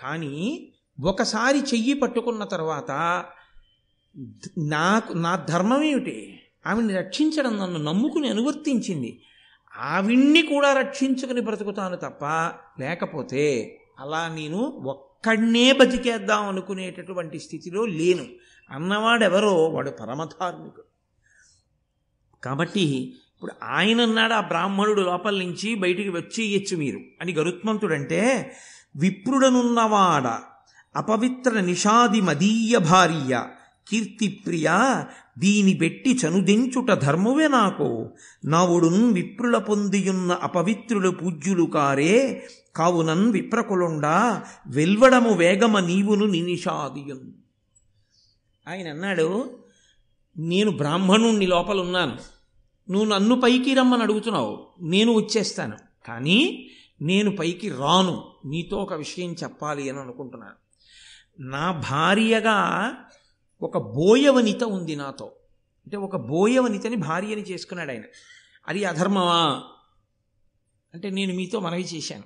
Speaker 1: కానీ ఒకసారి చెయ్యి పట్టుకున్న తర్వాత నాకు నా ధర్మం ఏమిటి? ఆవిడ్ని రక్షించడం నన్ను నమ్ముకుని అనువర్తించింది. ఆవిడ్ని కూడా రక్షించుకుని బ్రతుకుతాను తప్ప లేకపోతే అలా నేను ఒక్కడనే బతికేద్దాం అనుకునేటటువంటి స్థితిలో లేను. అన్నవాడెవరో వాడు పరమధార్మికుడు. కాబట్టి ఇప్పుడు ఆయన అన్నాడు ఆ బ్రాహ్మణుడు లోపల నుంచి బయటికి వచ్చేయచ్చు మీరు అని గరుత్మంతుడంటే విప్రుడనున్నవాడ అపవిత్ర నిషాది మదీయ భార్య కీర్తిప్రియ దీని పెట్టి చనుదించుట ధర్మమే నాకు. నావుడున్ విప్రుల పొందియున్న అపవిత్రులు పూజ్యులు కారే కావునన్ విప్రకులుండా వెల్వడము వేగమ నీవును నినిషాదియున్. ఆయన అన్నాడు నేను బ్రాహ్మణుణ్ణి లోపల ఉన్నాను. నువ్వు నన్ను పైకి రమ్మని అడుగుతున్నావు. నేను వచ్చేస్తాను. కానీ నేను పైకి రాను. నీతో ఒక విషయం చెప్పాలి అని అనుకుంటున్నాను. నా భార్యగా ఒక బోయవనిత ఉంది నాతో. అంటే ఒక బోయవనితని భార్యని చేసుకున్నాడు ఆయన. అది అధర్మమా? అంటే నేను మీతో మనవి చేశాను.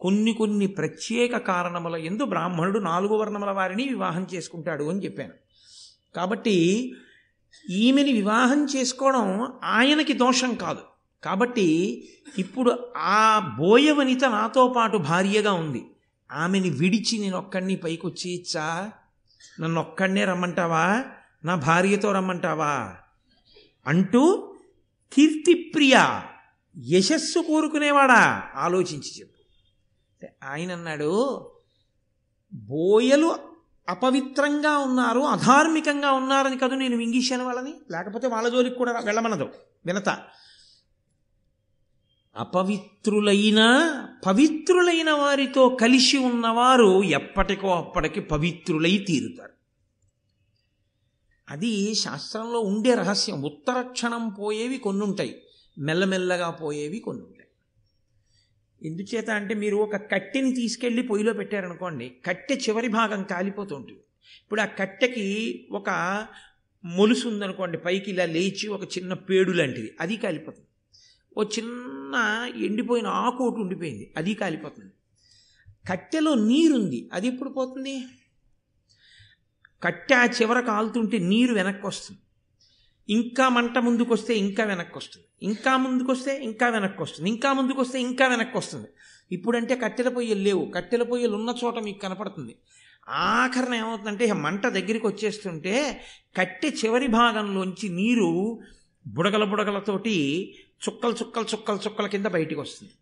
Speaker 1: కొన్ని కొన్ని ప్రత్యేక కారణముల ఎందు బ్రాహ్మణుడు నాలుగు వర్ణముల వారిని వివాహం చేసుకుంటాడు అని చెప్పాను. కాబట్టి ఈమెని వివాహం చేసుకోవడం ఆయనకి దోషం కాదు. కాబట్టి ఇప్పుడు ఆ బోయవనిత నాతో పాటు భార్యగా ఉంది. ఆమెని విడిచి నేను ఒక్కడిని పైకి వచ్చి ఇచ్చా నన్ను ఒక్కడనే రమ్మంటావా? నా భార్యతో రమ్మంటావా? అంటూ కీర్తిప్రియ యశస్సు కోరుకునేవాడా? ఆలోచించి చెప్పు. ఆయన అన్నాడు బోయలు అపవిత్రంగా ఉన్నారు అధార్మికంగా ఉన్నారని కదా నేను మింగేశాను వాళ్ళని? లేకపోతే వాళ్ళ జోలికి కూడా వెళ్ళమనదు. వినత. అపవిత్రులైన పవిత్రులైన వారితో కలిసి ఉన్నవారు ఎప్పటికో అప్పటికి పవిత్రులై తీరుతారు. అది శాస్త్రంలో ఉండే రహస్యం. ఉత్తరక్షణం పోయేవి కొన్ని ఉంటాయి మెల్లమెల్లగా పోయేవి కొన్ని ఎందుచేత అంటే మీరు ఒక కట్టెని తీసుకెళ్ళి పొయ్యిలో పెట్టారనుకోండి కట్టె చివరి భాగం కాలిపోతుంటుంది. ఇప్పుడు ఆ కట్టెకి ఒక మొలుసు ఉందనుకోండి పైకి ఇలా లేచి ఒక చిన్న పేడు లాంటిది అది కాలిపోతుంది. ఓ చిన్న ఎండిపోయిన ఆకు ఒకటి ఉండిపోయింది అది కాలిపోతుంది. కట్టెలో నీరుంది అది ఎప్పుడు పోతుంది? కట్టె ఆ చివర కాలుతుంటే నీరు వెనక్కి వస్తుంది. ఇంకా మంట ముందుకొస్తే ఇంకా వెనక్కి వస్తుంది ఇంకా ముందుకొస్తే ఇంకా వెనక్కి వస్తుంది ఇంకా ముందుకొస్తే ఇంకా వెనక్కి వస్తుంది ఇప్పుడంటే కట్టెల పొయ్యలు లేవు. కట్టెల పొయ్యలు ఉన్న చోట మీకు కనపడుతుంది. ఆఖరణ ఏమవుతుందంటే మంట దగ్గరికి వచ్చేస్తుంటే కట్టె చివరి భాగంలోంచి నీరు బుడగల బుడగలతోటి చుక్కలు చుక్కలు చుక్కలు చుక్కల కింద బయటికి వస్తుంది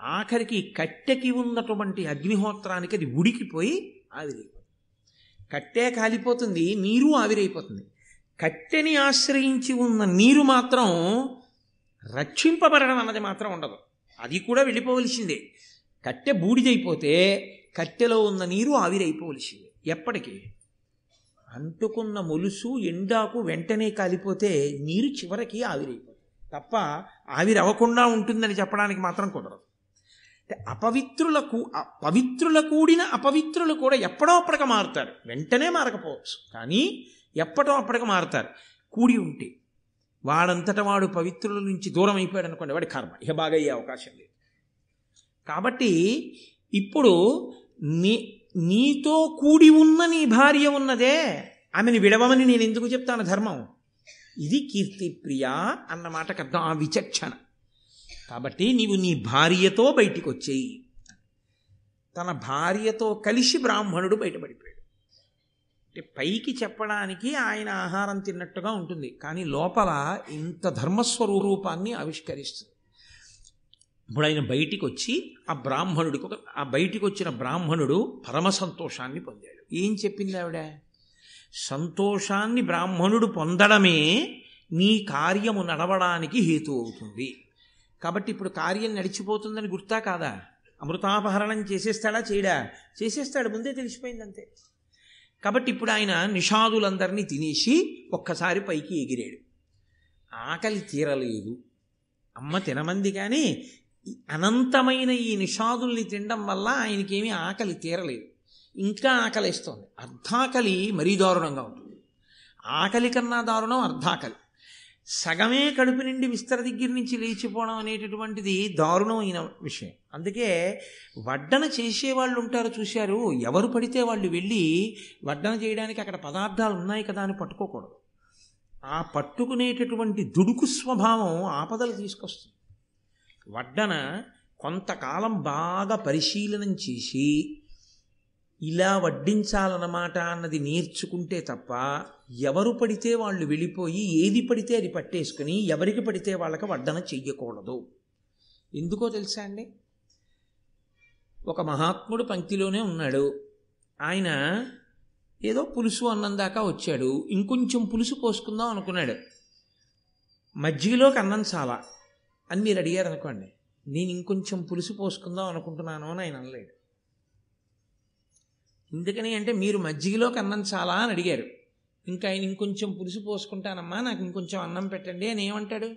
Speaker 1: ఆఖరికి కట్టెకి ఉన్నటువంటి అగ్నిహోత్రానికి అది ఉడికిపోయి ఆవిరైపోతుంది. కట్టె కాలిపోతుంది నీరు ఆవిరైపోతుంది. కట్టెని ఆశ్రయించి ఉన్న నీరు మాత్రం రక్షింపబడడం అన్నది మాత్రం ఉండదు. అది కూడా వెళ్ళిపోవలసిందే. కట్టె బూడిదైపోతే కట్టెలో ఉన్న నీరు ఆవిరైపోవలసిందే. ఎప్పటికీ? అంటుకున్న మొలుసు ఎండాకు వెంటనే కాలిపోతే నీరు చివరికి ఆవిరైపోతుంది. తప్ప ఆవిరి అవ్వకుండా ఉంటుందని చెప్పడానికి మాత్రం కుదరదు. అంటే అపవిత్రులకు పవిత్రుల కూడిన అపవిత్రులు కూడా ఎప్పుడో అప్పటికి మారుతారు. వెంటనే మారకపోవచ్చు. కానీ ఎప్పటో అప్పటికి మారుతారు. కూడి ఉంటే వాడంతట వాడు పవిత్రుల నుంచి దూరం అయిపోయాడు అనుకోండి వాడి కర్మ. ఇక బాగా అయ్యే అవకాశం లేదు. కాబట్టి ఇప్పుడు నీ నీతో కూడి ఉన్న నీ భార్య ఉన్నదే ఆమెను విడవమని నేను ఎందుకు చెప్తాను ధర్మం? ఇది కీర్తి ప్రియ అన్నమాటకు అర్థం ఆ విచక్షణ. కాబట్టి నీవు నీ భార్యతో బయటికి వచ్చేయి తన భార్యతో కలిసి బ్రాహ్మణుడు బయటపడిపోయాడు. అంటే పైకి చెప్పడానికి ఆయన ఆహారం తిన్నట్టుగా ఉంటుంది. కానీ లోపల ఇంత ధర్మస్వరూపాన్ని ఆవిష్కరిస్తుంది. ఇప్పుడు ఆయన బయటికి వచ్చి ఆ బ్రాహ్మణుడికి ఒక ఆ బయటికి వచ్చిన బ్రాహ్మణుడు పరమ సంతోషాన్ని పొందాడు. ఏం చెప్పింది ఆవిడ? సంతోషాన్ని బ్రాహ్మణుడు పొందడమే నీ కార్యము నడవడానికి హేతు అవుతుంది. కాబట్టి ఇప్పుడు కార్యం నడిచిపోతుందని గుర్తా కాదా? అమృతాపహరణం చేసేస్తాడా చేయడా? చేసేస్తాడు ముందే తెలిసిపోయింది అంతే కాబట్టి ఇప్పుడు ఆయన నిషాదులందరినీ తినేసి ఒక్కసారి పైకి ఎగిరాడు. ఆకలి తీరలేదు. అమ్మ తినమంది కానీ అనంతమైన ఈ నిషాదుల్ని తినడం వల్ల ఆయనకేమీ ఆకలి తీరలేదు. ఇంకా ఆకలిస్తోంది. అర్ధాకలి మరీ దారుణంగా ఉంటుంది. ఆకలి కన్నా దారుణం అర్ధాకలి. సగమే కడుపు నిండి విస్తర దగ్గర నుంచి లేచిపోవడం అనేటటువంటిది దారుణమైన విషయం. అందుకే వడ్డన చేసేవాళ్ళు ఉంటారు చూశారు. ఎవరు పడితే వాళ్ళు వెళ్ళి వడ్డన చేయడానికి అక్కడ పదార్థాలు ఉన్నాయి కదా అని పట్టుకోకూడదు. ఆ పట్టుకునేటటువంటి దుడుకు స్వభావం ఆపదలు తీసుకొస్తుంది. వడ్డన కొంతకాలం బాగా పరిశీలనం చేసి ఇలా వడ్డించాలన్నమాట అన్నది నేర్చుకుంటే తప్ప ఎవరు పడితే వాళ్ళు వెళ్ళిపోయి ఏది పడితే అది పట్టేసుకుని ఎవరికి పడితే వాళ్ళకి వడ్డన చెయ్యకూడదు. ఎందుకో తెలుసా అండి? ఒక మహాత్ముడు పంక్తిలోనే ఉన్నాడు. ఆయన ఏదో పులుసు అన్నం దాకా వచ్చాడు. ఇంకొంచెం పులుసు పోసుకుందాం అనుకున్నాడు. మజ్జిగలోకి అన్నం చాలా. అని మీరు అడిగారు అనుకోండి నేను ఇంకొంచెం పులుసు పోసుకుందాం అనుకుంటున్నాను అని ఆయన అనలేడు. ఎందుకని అంటే మీరు మజ్జిగలో అన్నం చాలా అని అడిగారు. ఇంకా ఆయన ఇంకొంచెం పులుసు పోసుకుంటానమ్మా నాకు ఇంకొంచెం అన్నం పెట్టండి అని ఏమంటాడు?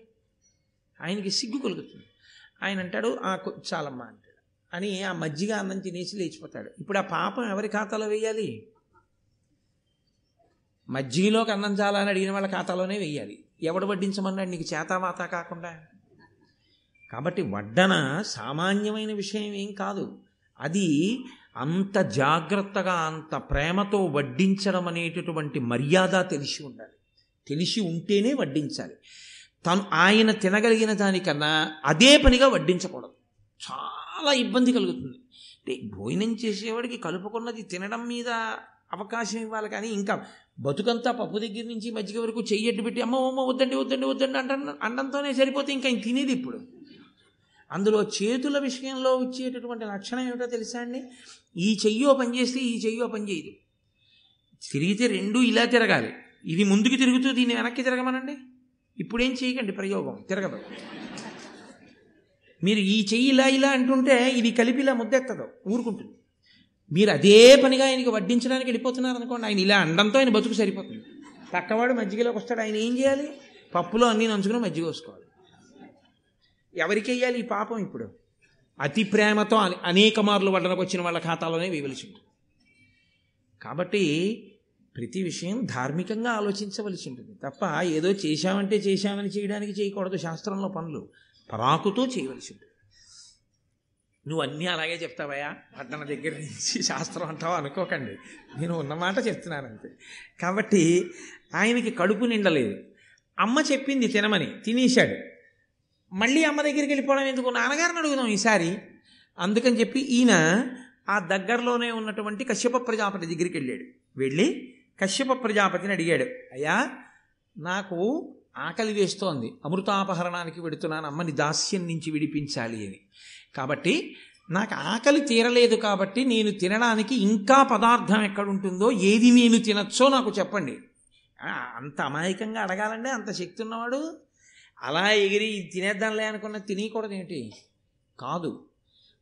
Speaker 1: ఆయనకి సిగ్గు కలుగుతుంది. ఆయన అంటాడు ఆ చాలమ్మా అంటాడు. అని ఆ మజ్జిగ అన్నం తినేసి లేచిపోతాడు. ఇప్పుడు ఆ పాపం ఎవరి ఖాతాలో వేయాలి? మజ్జిగలోకి అన్నం చాలా అని అడిగిన వాళ్ళ ఖాతాలోనే వేయాలి. ఎవడు వడ్డించమన్నాడు? నీకు చేతావాత కాకుండా. కాబట్టి వడ్డన సామాన్యమైన విషయం ఏం కాదు. అది అంత జాగ్రత్తగా అంత ప్రేమతో వడ్డించడం అనేటటువంటి మర్యాద తెలిసి ఉండాలి. తెలిసి ఉంటేనే వడ్డించాలి. తను ఆయన తినగలిగిన దానికన్నా అదే పనిగా వడ్డించకూడదు. చాలా ఇబ్బంది కలుగుతుంది. అంటే భోజనం చేసేవాడికి కలుపుకున్నది తినడం మీద అవకాశం ఇవ్వాలి కానీ ఇంకా బతుకంతా పప్పు దగ్గర నుంచి మజ్జిగ వరకు చెయ్యట్టు పెట్టి అమ్మ అమ్మ వద్దండి వద్దండి వద్దండి అంట అండంతోనే సరిపోతే ఇంకా ఇంక తినేది ఇప్పుడు. అందులో చేతుల విషయంలో వచ్చేటటువంటి లక్షణం ఏమిటో తెలుసా అండి? ఈ చెయ్యో పనిచేస్తే ఈ చెయ్యో పని చేయదు. తిరిగితే రెండు ఇలా తిరగాలి. ఇది ముందుకు తిరుగుతూ దీన్ని వెనక్కి తిరగమనండి? ఇప్పుడేం చేయకండి ప్రయోగం తిరగదు. మీరు ఈ చెయ్యి ఇలా ఇలా అంటుంటే ఇది కలిపి ఇలా ముద్దెత్తదు ఊరుకుంటుంది. మీరు అదే పనిగా ఆయనకి వడ్డించడానికి వెళ్ళిపోతున్నారు అనుకోండి ఆయన ఇలా అండంతో ఆయన బతుకు సరిపోతుంది. పక్కవాడు మజ్జిగలోకి వస్తాడు ఆయన ఏం చేయాలి? పప్పులో అన్నీ నంచుకుని మజ్జిగ వేసుకోవాలి ఎవరికి వెయ్యాలి ఈ పాపం ఇప్పుడు. అతి ప్రేమతో అనేక మార్లు వడ్డనకు వచ్చిన వాళ్ళ ఖాతాలోనే వేయవలసి ఉంటుంది కాబట్టి ప్రతి విషయం ధార్మికంగా ఆలోచించవలసి ఉంటుంది తప్ప ఏదో చేశామంటే చేశామని చేయడానికి చేయకూడదు శాస్త్రంలో పనులు. పరాకుతో చేయవలసి ఉంటుంది నువ్వు అన్నీ అలాగే చెప్తావయ్యా. పట్టణ దగ్గర నుంచి శాస్త్రం అంటావా అనుకోకండి. నేను ఉన్నమాట చెప్తున్నాను అంతే. కాబట్టి ఆయనకి కడుపు నిండలేదు. అమ్మ చెప్పింది తినమని తినేశాడు. మళ్ళీ అమ్మ దగ్గరికి వెళ్ళిపోవడం ఎందుకు? నాన్నగారిని అడుగుదాం ఈసారి. అందుకని చెప్పి ఈయన ఆ దగ్గరలోనే ఉన్నటువంటి కశ్యప ప్రజాపతి దగ్గరికి వెళ్ళాడు. వెళ్ళి కశ్యప ప్రజాపతిని అడిగాడు. అయ్యా నాకు ఆకలి వేస్తోంది. అమృతాపహరణానికి వెడుతున్నాను అమ్మని దాస్యం నుంచి విడిపించాలి అని. కాబట్టి నాకు ఆకలి తీరలేదు కాబట్టి నేను తినడానికి ఇంకా పదార్థం ఎక్కడుంటుందో ఏది నేను తినచ్చో నాకు చెప్పండి. అంత అమాయకంగా అడగాలంటే అంత శక్తి ఉన్నవాడు అలా ఎగిరి తినేద్దాంలే అనుకున్న తినకూడదు ఏంటి కాదు.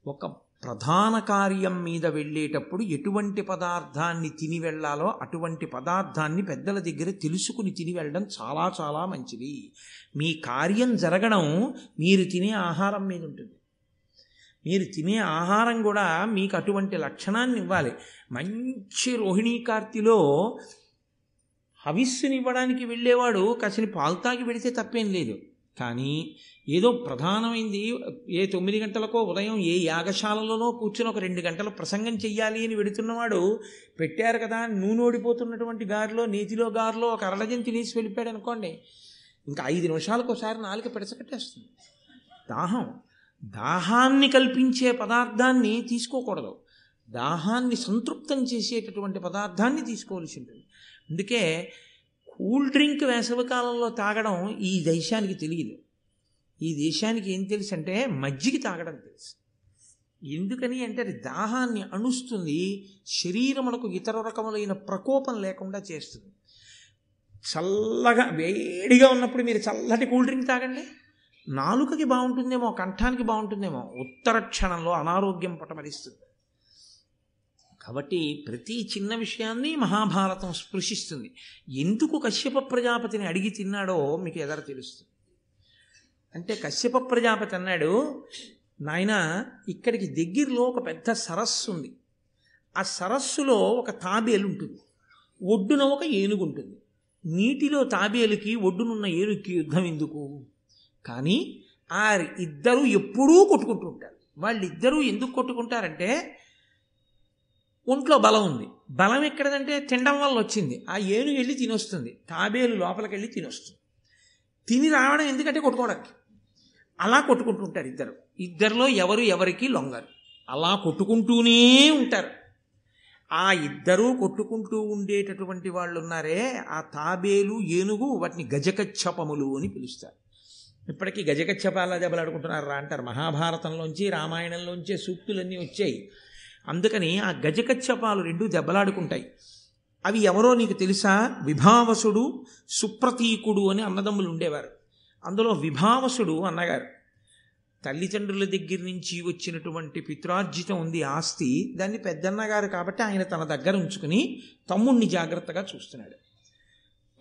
Speaker 1: ఒక ప్రధాన కార్యం మీద వెళ్ళేటప్పుడు ఎటువంటి పదార్థాన్ని తిని వెళ్ళాలో అటువంటి పదార్థాన్ని పెద్దల దగ్గర తెలుసుకుని తిని వెళ్ళడం చాలా చాలా మంచిది. మీ కార్యం జరగడం మీరు తినే ఆహారం మీద ఉంటుంది. మీరు తినే ఆహారం కూడా మీకు అటువంటి లక్షణాన్ని ఇవ్వాలి. మంచి రోహిణీ కార్తిలో హవిస్సునివ్వడానికి వెళ్ళేవాడు కాసిన పాలు తాగి పెడితే తప్పేం లేదు. కానీ ఏదో ప్రధానమైంది. ఏ తొమ్మిది గంటలకో ఉదయం ఏ యాగశాలలోనో కూర్చుని ఒక రెండు గంటలు ప్రసంగం చెయ్యాలి అని వెడుతున్నవాడు పెట్టారు కదా నూనె ఓడిపోతున్నటువంటి గారిలో నీతిలో గారిలో ఒక అరడజం తినేసి వెళ్ళిపోయాడు అనుకోండి. ఇంకా ఐదు నిమిషాలకు ఒకసారి నాలుక పెడసకట్టేస్తుంది. దాహం. దాహాన్ని కల్పించే పదార్థాన్ని తీసుకోకూడదు. దాహాన్ని సంతృప్తం చేసేటటువంటి పదార్థాన్ని తీసుకోవాల్సి ఉంటుంది. అందుకే కూల్ డ్రింక్ వేసవికాలంలో తాగడం ఈ దేశానికి తెలియదు. ఈ దేశానికి ఏం తెలుసు అంటే మజ్జిగ తాగడం తెలుసు. ఎందుకని అంటే అది దాహాన్ని అణుస్తుంది శరీరములకు ఇతర రకములైన ప్రకోపం లేకుండా చేస్తుంది. చల్లగా వేడిగా ఉన్నప్పుడు మీరు చల్లటి కూల్ డ్రింక్ తాగండి. నాలుకకి బాగుంటుందేమో కంఠానికి బాగుంటుందేమో ఉత్తర క్షణంలో అనారోగ్యం పటమరిస్తుంది. కాబట్టి ప్రతి చిన్న విషయాన్ని మహాభారతం స్పృశిస్తుంది. ఎందుకు కశ్యప ప్రజాపతిని అడిగి తిన్నాడో మీకు ఎదర తెలుస్తుంది. అంటే కశ్యప ప్రజాపతి అన్నాడు నాయన ఇక్కడికి దగ్గరలో ఒక పెద్ద సరస్సు ఉంది. ఆ సరస్సులో ఒక తాబేలు ఉంటుంది. ఒడ్డున ఒక ఏనుగు ఉంటుంది. నీటిలో తాబేలుకి ఒడ్డునున్న ఏనుగుకి యుద్ధం ఎందుకు? కానీ ఆ ఇద్దరు ఎప్పుడూ కొట్టుకుంటూ ఉంటారు. వాళ్ళిద్దరూ ఎందుకు కొట్టుకుంటారంటే ఒంట్లో బలం ఉంది. బలం ఎక్కడదంటే తినడం వల్ల వచ్చింది. ఆ ఏనుగు వెళ్ళి తినొస్తుంది. తాబేలు లోపలికి వెళ్ళి తినొస్తుంది. తిని రావడం ఎందుకంటే కొట్టుకోవడానికి. అలా కొట్టుకుంటుంటారు ఇద్దరు. ఇద్దరిలో ఎవరు ఎవరికి లొంగరు. అలా కొట్టుకుంటూనే ఉంటారు. ఆ ఇద్దరూ కొట్టుకుంటూ ఉండేటటువంటి వాళ్ళు ఉన్నారే ఆ తాబేలు ఏనుగు వాటిని గజకచ్చపములు అని పిలుస్తారు. ఇప్పటికీ గజకచ్చపాల దెబ్బలాడుకుంటున్నారు రా అంటారు. మహాభారతంలోంచి రామాయణంలోంచే సూక్తులన్నీ వచ్చాయి. అందుకని ఆ గజకచ్చపాలు రెండు దెబ్బలాడుకుంటాయి. అవి ఎవరో నీకు తెలుసా? విభావసుడు సుప్రతీకుడు అని అన్నదమ్ములు ఉండేవారు. అందులో విభావసుడు అన్నగారు. తల్లిదండ్రుల దగ్గర నుంచి వచ్చినటువంటి పిత్రార్జితం ఉంది ఆస్తి దాన్ని పెద్దన్నగారు కాబట్టి ఆయన తన దగ్గర ఉంచుకుని తమ్ముడిని జాగ్రత్తగా చూస్తున్నాడు.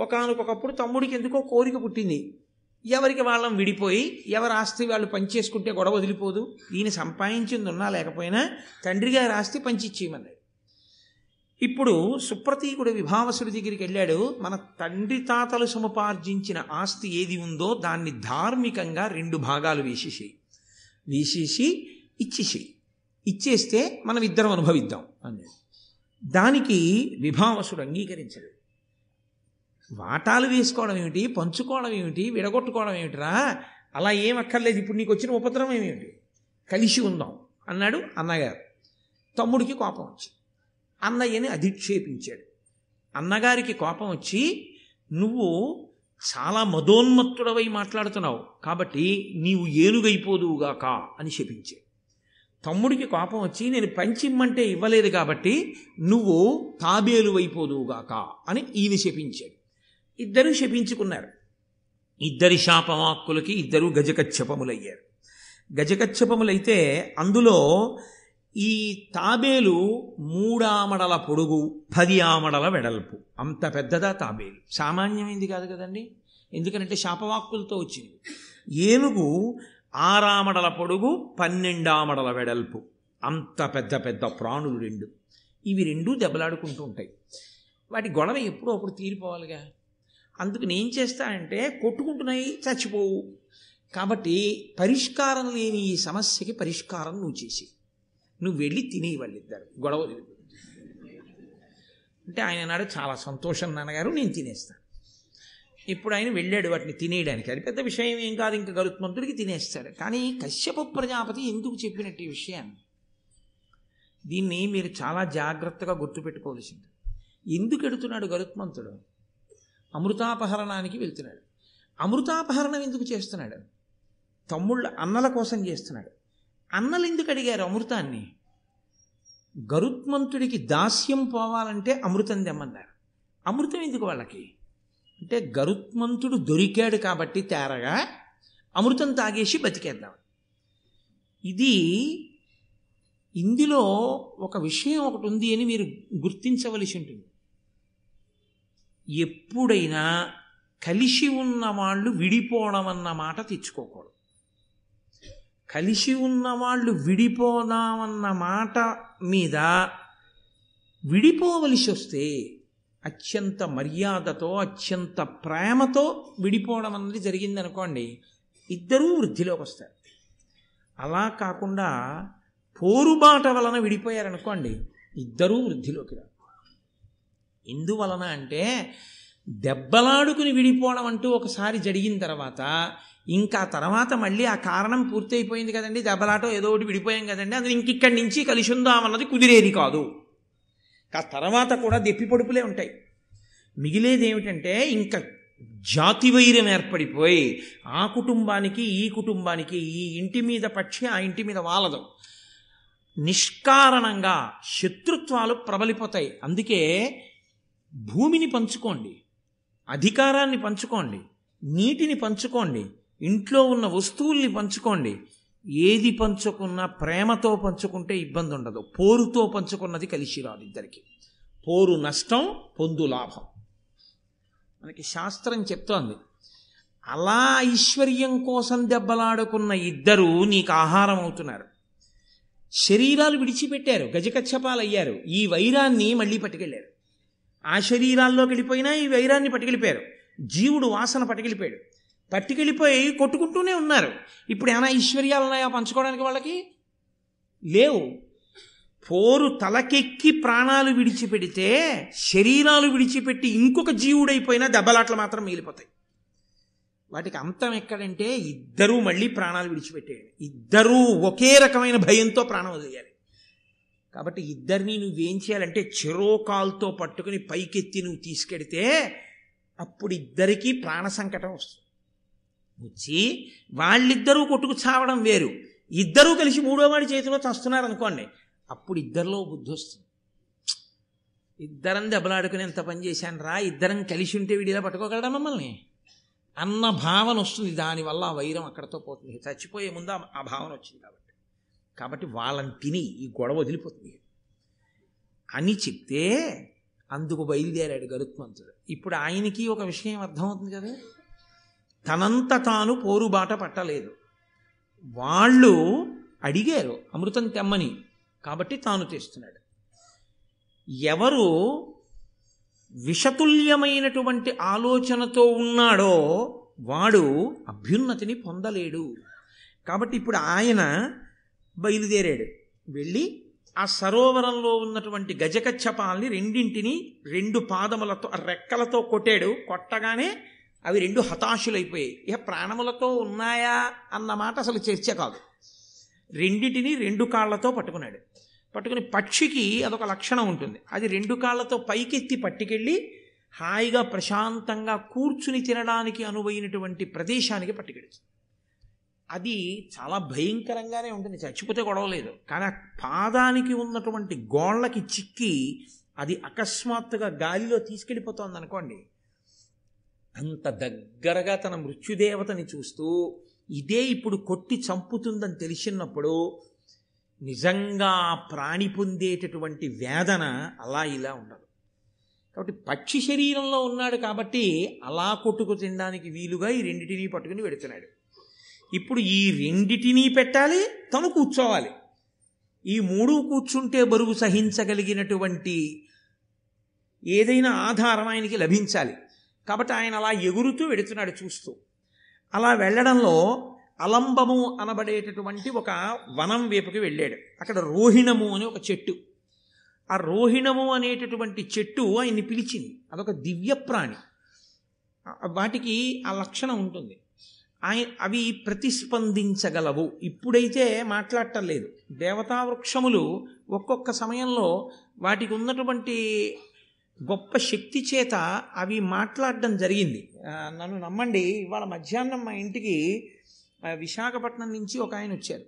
Speaker 1: ఒకనకొకప్పుడు తమ్ముడికి ఎందుకో కోరిక పుట్టింది. ఎవరికి వాళ్ళం విడిపోయి ఎవరి ఆస్తి వాళ్ళు పంచేసుకుంటే గొడవ వదిలిపోదు. ఈయన సంపాదించింది ఉన్నా లేకపోయినా తండ్రి గారి ఆస్తి పంచిచ్చేయమన్నాడు. ఇప్పుడు సుప్రతీకుడు విభావసుడి దగ్గరికి వెళ్ళాడు. మన తండ్రి తాతలు సముపార్జించిన ఆస్తి ఏది ఉందో దాన్ని ధార్మికంగా రెండు భాగాలు వేసేసేయి. వేసేసి ఇచ్చేసేయి. ఇచ్చేస్తే మనం ఇద్దరం అనుభవిద్దాం అన్నాడు. దానికి విభావసుడు అంగీకరించడు వాటాలు వేసుకోవడం ఏమిటి? పంచుకోవడం ఏమిటి? విడగొట్టుకోవడం ఏమిటిరా? అలా ఏం అక్కర్లేదు. ఇప్పుడు నీకు వచ్చిన ఉపద్రవం ఏమిటి? కలిసి ఉందాం అన్నాడు అన్నగారు. తమ్ముడికి కోపం వచ్చింది అన్నయ్యని అధిక్షేపించాడు. అన్నగారికి కోపం వచ్చి నువ్వు చాలా మదోన్మత్తుడవై మాట్లాడుతున్నావు. కాబట్టి నీవు ఏనుగైపోదువుగాక అని శపించాడు. తమ్ముడికి కోపం వచ్చి నేను పంచిమ్మంటే ఇవ్వలేదు కాబట్టి నువ్వు తాబేలు అయిపోదువుగాక అని ఈయన శపించాడు. ఇద్దరూ శపించుకున్నారు. ఇద్దరి శాపవాక్కులకి ఇద్దరు గజకచ్చపములయ్యారు గజకచ్చపములైతే అందులో ఈ తాబేలు మూడామడల పొడుగు పది ఆమడల వెడల్పు. అంత పెద్దదా తాబేలు? సామాన్యమైంది కాదు కదండి. ఎందుకంటే శాపవాక్కులతో వచ్చింది. ఏనుగు ఆరామడల పొడుగు పన్నెండామడల వెడల్పు. అంత పెద్ద పెద్ద ప్రాణులు రెండు. ఇవి రెండు దెబ్బలాడుకుంటూ ఉంటాయి. వాటి గొడవ ఎప్పుడో అప్పుడు తీరిపోవాలిగా. అందుకు నేను చేస్తానంటే కొట్టుకుంటున్నాయి చచ్చిపోవు. కాబట్టి పరిష్కారం లేని ఈ సమస్యకి పరిష్కారం నువ్వు చేసి. నువ్వు వెళ్ళి తినే వాళ్ళిద్దరు గొడవ అంటే ఆయన నాడు చాలా సంతోషం నాన్నగారు నేను తినేస్తాను ఇప్పుడు ఆయన వెళ్ళాడు వాటిని తినేయడానికి. అది పెద్ద విషయం ఏం కాదు ఇంకా గరుత్మంతుడికి తినేస్తాడు. కానీ కశ్యప ప్రజాపతి ఎందుకు చెప్పినట్టు ఈ విషయాన్ని? దీన్ని మీరు చాలా జాగ్రత్తగా గుర్తుపెట్టుకోవాల్సింది. ఎందుకు ఎడుతున్నాడు గరుత్మంతుడు? అమృతాపహరణానికి వెళ్తున్నాడు. అమృతాపహరణం ఎందుకు చేస్తున్నాడు? తమ్ముళ్ళ అన్నల కోసం చేస్తున్నాడు. అన్నలు ఎందుకు అడిగారు అమృతాన్ని? గరుత్మంతుడికి దాస్యం పోవాలంటే అమృతం తెమ్మన్నారు. అమృతం ఎందుకు వాళ్ళకి? అంటే గరుత్మంతుడు దొరికాడు కాబట్టి తేరగా అమృతం తాగేసి బతికేద్దాం. ఇది ఇందులో ఒక విషయం ఒకటి ఉంది అని మీరు గుర్తించవలసి ఉంటుంది. ఎప్పుడైనా కలిసి ఉన్న వాళ్ళు విడిపోవడం అన్న మాట తెచ్చుకోకూడదు. కలిసి ఉన్న వాళ్ళు విడిపోదామన్న మాట మీద విడిపోవలసి వస్తే అత్యంత మర్యాదతో అత్యంత ప్రేమతో విడిపోవడం అన్నది జరిగిందనుకోండి ఇద్దరూ వృద్ధిలోకి వస్తారు. అలా కాకుండా పోరుబాట వలన విడిపోయారనుకోండి ఇద్దరూ వృద్ధిలోకి రారు. ఎందువలన అంటే దెబ్బలాడుకుని విడిపోవడం అంటూ ఒకసారి జరిగిన తర్వాత ఇంకా తర్వాత మళ్ళీ ఆ కారణం పూర్తయిపోయింది కదండి. దెబ్బలాటో ఏదో ఒకటి విడిపోయాం కదండి. అది ఇంకిక్కడి నుంచి కలిసి ఉందామన్నది కుదిరేది కాదు. ఆ తర్వాత కూడా దెప్పి పొడుపులే ఉంటాయి. మిగిలేది ఏమిటంటే ఇంకా జాతి వైరం ఏర్పడిపోయి ఆ కుటుంబానికి ఈ కుటుంబానికి ఈ ఇంటి మీద పక్షి ఆ ఇంటి మీద వాలదు. నిష్కారణంగా శత్రుత్వాలు ప్రబలిపోతాయి. అందుకే భూమిని పంచుకోండి అధికారాన్ని పంచుకోండి నీటిని పంచుకోండి ఇంట్లో ఉన్న వస్తువుల్ని పంచుకోండి. ఏది పంచుకున్నా ప్రేమతో పంచుకుంటే ఇబ్బంది ఉండదు. పోరుతో పంచుకున్నది కలిసి రాదు ఇద్దరికి. పోరు నష్టం పొందు లాభం. మనకి శాస్త్రం చెప్తోంది అలా ఐశ్వర్యం కోసం దెబ్బలాడుకున్న ఇద్దరు నీకు ఆహారం అవుతున్నారు. శరీరాలు విడిచిపెట్టారు గజకచ్చపాలయ్యారు ఈ వైరాన్ని మళ్ళీ పట్టుకెళ్ళారు. ఆ శరీరాల్లోకి వెళ్ళిపోయినా ఈ వైరాన్ని పట్టుకెళ్ళిపోయారు. జీవుడు వాసన పట్టుకెళ్ళిపోయాడు. పట్టుకెళ్ళిపోయి కొట్టుకుంటూనే ఉన్నారు. ఇప్పుడు ఏమైనా ఐశ్వర్యాలు ఉన్నాయా పంచుకోవడానికి వాళ్ళకి? లేవు. పోరు తలకెక్కి ప్రాణాలు విడిచిపెడితే శరీరాలు విడిచిపెట్టి ఇంకొక జీవుడైపోయినా దెబ్బలాట్లు మాత్రం మిగిలిపోతాయి. వాటికి అంతం ఎక్కడంటే ఇద్దరూ మళ్ళీ ప్రాణాలు విడిచిపెట్టేయాలి ఇద్దరూ ఒకే రకమైన భయంతో ప్రాణం వదిలేయాలి. కాబట్టి ఇద్దరిని నువ్వేం చేయాలంటే చెరోకాల్తో పట్టుకుని పైకెత్తి నువ్వు తీసుకెడితే అప్పుడు ఇద్దరికీ ప్రాణ సంకటం వస్తుంది. వచ్చి వాళ్ళిద్దరూ కొట్టుకు చావడం వేరు. ఇద్దరూ కలిసి మూడోవాడి చేతిలో చస్తున్నారు అనుకోండి అప్పుడు ఇద్దరిలో బుద్ధి వస్తుంది. ఇద్దరం దెబ్బలాడుకుని ఎంత పని చేశాను రా ఇద్దరం కలిసి ఉంటే వీడిలా పట్టుకోగలడా మమ్మల్ని? అన్న భావన వస్తుంది. దానివల్ల ఆ వైరం అక్కడతో పోతుంది. చచ్చిపోయే ముందు ఆ భావన వచ్చింది కాబట్టి. కాబట్టి వాళ్ళని తిని ఈ గొడవ వదిలిపోతుంది. అని చెప్తే అందుకు బయలుదేరాడు గరుత్మంతుడు. ఇప్పుడు ఆయనకి ఒక విషయం అర్థమవుతుంది కదా? తనంత తాను పోరుబాట పట్టలేదు. వాళ్ళు అడిగారు అమృతం తెమ్మని కాబట్టి తాను తెస్తున్నాడు. ఎవరు విషతుల్యమైనటువంటి ఆలోచనతో ఉన్నాడో వాడు అభ్యున్నతిని పొందలేడు. కాబట్టి ఇప్పుడు ఆయన బయలుదేరాడు. వెళ్ళి ఆ సరోవరంలో ఉన్నటువంటి గజకచ్చపాల్ని రెండింటిని రెండు పాదములతో రెక్కలతో కొట్టాడు. కొట్టగానే అవి రెండు హతాశులైపోయాయి. ఇక ప్రాణములతో ఉన్నాయా అన్న మాట అసలు చర్చ కాదు. రెండింటిని రెండు కాళ్ళతో పట్టుకున్నాడు. పట్టుకుని పక్షికి అదొక లక్షణం ఉంటుంది. అది రెండు కాళ్ళతో పైకెత్తి పట్టుకెళ్ళి హాయిగా ప్రశాంతంగా కూర్చుని తినడానికి అనువైనటువంటి ప్రదేశానికి పట్టుకెడుతుంది అది చాలా భయంకరంగానే ఉంటుంది చచ్చిపోతే గొడవలేదు. కానీ ఆ పాదానికి ఉన్నటువంటి గోళ్ళకి చిక్కి అది అకస్మాత్తుగా గాలిలో తీసుకెళ్ళిపోతోంది అనుకోండి అంత దగ్గరగా తన మృత్యుదేవతని చూస్తూ ఇదే ఇప్పుడు కొట్టి చంపుతుందని తెలిసినప్పుడు నిజంగా ప్రాణి పొందేటటువంటి వేదన అలా ఇలా ఉండదు. కాబట్టి పక్షి శరీరంలో ఉన్నాడు కాబట్టి అలా కొట్టుకు తినడానికి వీలుగా ఈ రెండింటినీ పట్టుకుని పెడుతున్నాడు ఇప్పుడు ఈ రెండిటినీ పెట్టాలి తను కూర్చోవాలి. ఈ మూడు కూర్చుంటే బరువు సహించగలిగినటువంటి ఏదైనా ఆధారం ఆయనకి లభించాలి. కాబట్టి ఆయన అలా ఎగురుతూ వెడుతున్నాడు చూస్తూ. అలా వెళ్ళడంలో అలంబము అనబడేటటువంటి ఒక వనం వైపుకి వెళ్ళాడు. అక్కడ రోహిణము అని ఒక చెట్టు. ఆ రోహిణము అనేటటువంటి చెట్టు ఆయన్ని పిలిచింది. అదొక దివ్య ప్రాణి వాటికి ఆ లక్షణం ఉంటుంది. ఆయన అవి ప్రతిస్పందించగలవు. ఇప్పుడైతే మాట్లాడటం లేదు. దేవతా వృక్షములు ఒక్కొక్క సమయంలో వాటికి ఉన్నటువంటి గొప్ప శక్తి చేత అవి మాట్లాడడం జరిగింది. నన్ను నమ్మండి ఇవాళ మధ్యాహ్నం మా ఇంటికి విశాఖపట్నం నుంచి ఒక ఆయన వచ్చారు.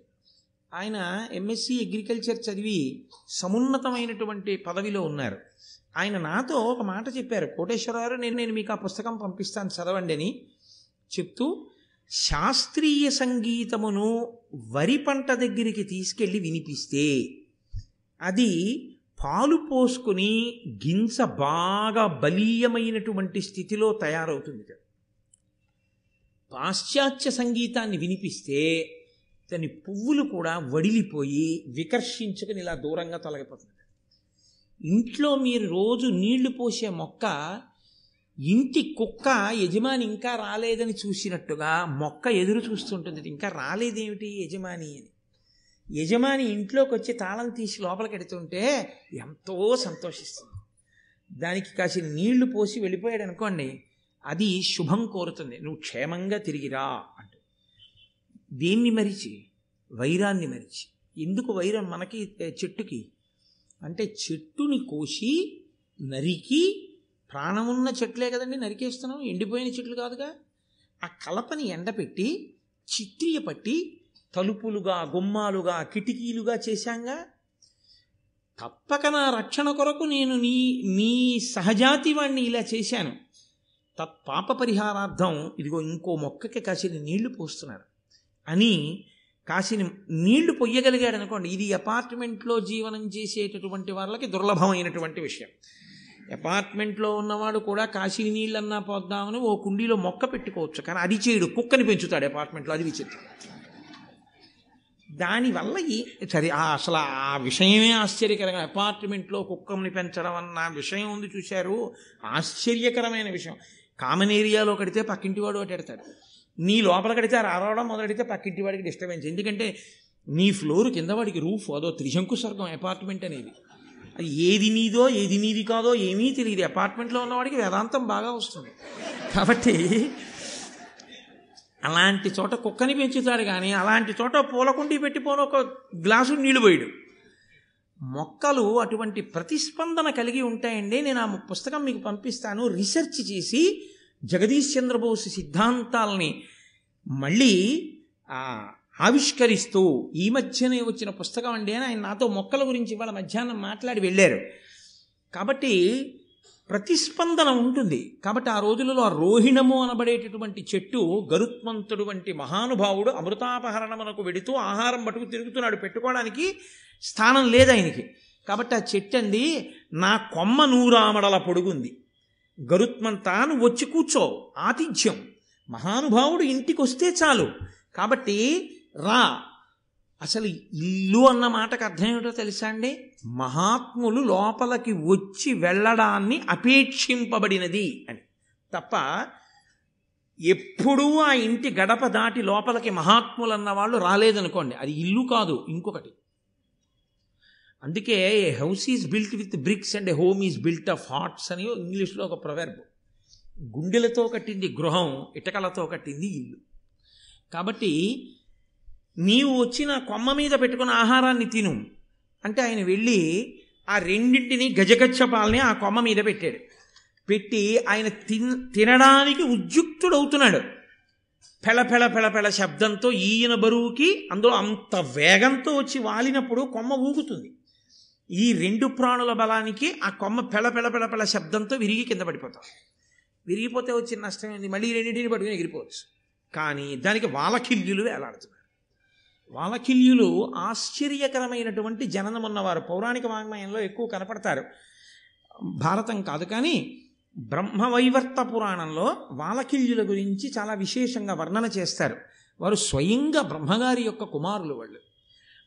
Speaker 1: ఆయన ఎంఎస్సి అగ్రికల్చర్ చదివి సమున్నతమైనటువంటి పదవిలో ఉన్నారు. ఆయన నాతో ఒక మాట చెప్పారు. కోటేశ్వరరావు నేను నేను మీకు ఆ పుస్తకం పంపిస్తాను చదవండి అని చెప్తూ శాస్త్రీయ సంగీతమును వరి పంట దగ్గరికి తీసుకెళ్ళి వినిపిస్తే అది పాలు పోసుకుని గింజ బాగా బలీయమైనటువంటి స్థితిలో తయారవుతుంది పాశ్చాత్య సంగీతాన్ని వినిపిస్తే దాని పువ్వులు కూడా వడిలిపోయి వికర్షించుకుని ఇలా దూరంగా తొలగిపోతుంది. ఇంట్లో మీరు రోజు నీళ్ళు పోసే మొక్క ఇంటి కుక్క యజమాని ఇంకా రాలేదని చూసినట్టుగా మొక్క ఎదురు చూస్తుంటుంది. ఇంకా రాలేదేమిటి యజమాని అని. యజమాని ఇంట్లోకి వచ్చి తాళం తీసి లోపలికి ఎడుతుంటే ఎంతో సంతోషిస్తుంది. దానికి కాసిన నీళ్ళు పోసి వెళ్ళిపోయాడు అనుకోండి అది శుభం కోరుతుంది. నువ్వు క్షేమంగా తిరిగిరా అంటు. దేన్ని మరిచి వైరాన్ని మరిచి. ఎందుకు వైరం మనకి చెట్టుకి? అంటే చెట్టుని కోసి నరికి ప్రాణమున్న చెట్లే కదండి నరికేస్తున్నాం ఎండిపోయిన చెట్లు కాదుగా. ఆ కలపని ఎండపెట్టి చిత్రియ పట్టి తలుపులుగా గుమ్మాలుగా కిటికీలుగా చేశాంగా. తప్పక నా రక్షణ కొరకు నేను నీ నీ సహజాతి వాణ్ణి ఇలా చేశాను. తత్పాప పరిహారార్థం ఇదిగో ఇంకో మొక్కకి కాసిన నీళ్ళు పోస్తున్నాడు అని కాసిన నీళ్ళు పొయ్యగలిగాడు అనుకోండి ఇది అపార్ట్మెంట్లో జీవనం చేసేటటువంటి వాళ్ళకి దుర్లభమైనటువంటి విషయం. అపార్ట్మెంట్లో ఉన్నవాడు కూడా కాశీ నీళ్ళన్నా పోద్దామని ఓ కుండీలో మొక్క పెట్టుకోవచ్చు. కానీ అది చేయడు. కుక్కని పెంచుతాడు అపార్ట్మెంట్లో. అది విచిత్రం. దానివల్ల సరే అసలు ఆ విషయమే ఆశ్చర్యకరంగా. అపార్ట్మెంట్లో కుక్కని పెంచడం అన్న విషయం ఉంది చూశారు. ఆశ్చర్యకరమైన విషయం. కామన్ ఏరియాలో కడితే పక్కింటి వాడు ఒకటి ఎడతాడు. నీ లోపల కడితే రావడం మొదలెడితే పక్కింటి వాడికి డిస్టర్బెన్స్. ఎందుకంటే నీ ఫ్లోర్ కింద వాడికి రూఫ్ అదో త్రిశంకు స్వర్గం అపార్ట్మెంట్ అనేది. ఏది నీదో ఏది నీది కాదో ఏమీ తెలియదు. అపార్ట్మెంట్లో ఉన్నవాడికి వేదాంతం బాగా వస్తుంది. కాబట్టి అలాంటి చోట కుక్కని పెంచుతాడు కానీ అలాంటి చోట పూలకుండి పెట్టిపోను ఒక గ్లాసు నీళ్ళు పోయాడు. మొక్కలు అటువంటి ప్రతిస్పందన కలిగి ఉంటాయండి. నేను ఆ పుస్తకం మీకు పంపిస్తాను. రీసెర్చ్ చేసి జగదీష్ చంద్రబోస్ సిద్ధాంతాలని మళ్ళీ ఆవిష్కరిస్తూ ఈ మధ్యనే వచ్చిన పుస్తకం అండి అని ఆయన నాతో మొక్కల గురించి ఇవాళ మధ్యాహ్నం మాట్లాడి వెళ్ళారు. కాబట్టి ప్రతిస్పందన ఉంటుంది. కాబట్టి ఆ రోజులలో ఆ రోహిణము అనబడేటటువంటి చెట్టు గరుత్మంతుడు వంటి మహానుభావుడు అమృతాపహరణమునకు వెడుతూ ఆహారం పట్టుకు తిరుగుతున్నాడు. పెట్టుకోవడానికి స్థానం లేదు ఆయనకి. కాబట్టి ఆ చెట్టు అంది నా కొమ్మ నూరామడల పొడుగుంది. గరుత్మంతాను వచ్చి కూర్చో. ఆతిథ్యం. మహానుభావుడు ఇంటికి వస్తే చాలు. కాబట్టి రా. అసలు ఇల్లు అన్న మాటకు అర్థం ఏమిటో తెలుసా అండి? మహాత్ములు లోపలికి వచ్చి వెళ్ళడాన్ని అపేక్షింపబడినది అని. తప్ప ఎప్పుడూ ఆ ఇంటి గడప దాటి లోపలికి మహాత్ములు అన్నవాళ్ళు రాలేదనుకోండి. అది ఇల్లు కాదు ఇంకొకటి. అందుకే a house is built with bricks and a home is built of hearts అని ఇంగ్లీష్లో ఒక ప్రొవెర్బ్. గుండెలతో కట్టింది గృహం ఇటకలతో కట్టింది ఇల్లు. కాబట్టి నీవు వచ్చిన కొమ్మ మీద పెట్టుకున్న ఆహారాన్ని తిను. అంటే ఆయన వెళ్ళి ఆ రెండింటిని గజగచ్చపాలని ఆ కొమ్మ మీద పెట్టాడు. పెట్టి ఆయన తిన్ తినడానికి ఉద్యుక్తుడవుతున్నాడు. పెళ పెళ శబ్దంతో ఈయన బరువుకి అందులో అంత వేగంతో వచ్చి వాలినప్పుడు కొమ్మ ఊగుతుంది. ఈ రెండు ప్రాణుల బలానికి ఆ కొమ్మ పెళ పెళ శబ్దంతో విరిగి కింద పడిపోతాం. విరిగిపోతే వచ్చిన నష్టం ఏంది? మళ్ళీ రెండింటిని పట్టుకుని ఎగిరిపోవచ్చు. కానీ దానికి వాలకిల్యులు వేలాడుతున్నాయి. వాలకిల్యులు ఆశ్చర్యకరమైనటువంటి జననం ఉన్నవారు. పౌరాణిక వాంగ్మయంలో ఎక్కువ కనపడతారు. భారతం కాదు కానీ బ్రహ్మవైవర్త పురాణంలో వాలకిల్యుల గురించి చాలా విశేషంగా వర్ణన చేస్తారు. వారు స్వయంగా బ్రహ్మగారి యొక్క కుమారులు వాళ్ళు.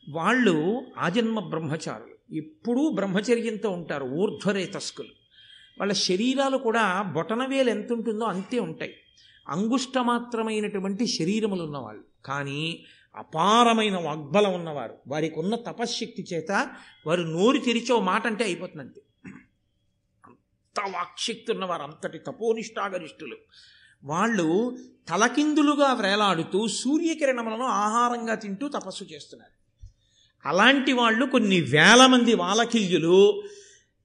Speaker 1: వాళ్ళు ఆజన్మ బ్రహ్మచారులు. ఎప్పుడూ బ్రహ్మచర్యంతో ఉంటారు ఊర్ధ్వరేతస్కులు. వాళ్ళ శరీరాలు కూడా బొటనవేలు ఎంత ఉంటుందో అంతే ఉంటాయి. అంగుష్ట మాత్రమైనటువంటి శరీరములు ఉన్నవాళ్ళు కానీ అపారమైన వాగ్బలం ఉన్నవారు. వారికి ఉన్న తపశ్శక్తి చేత వారు నోరు తెరిచో మాట అంటే అయిపోతుంది అంత వాక్శక్తి ఉన్నవారు అంతటి తపోనిష్టాగరిష్ఠులు. వాళ్ళు తలకిందులుగా వేలాడుతూ సూర్యకిరణములను ఆహారంగా తింటూ తపస్సు చేస్తున్నారు. అలాంటి వాళ్ళు కొన్ని వేల మంది వాలకిల్యులు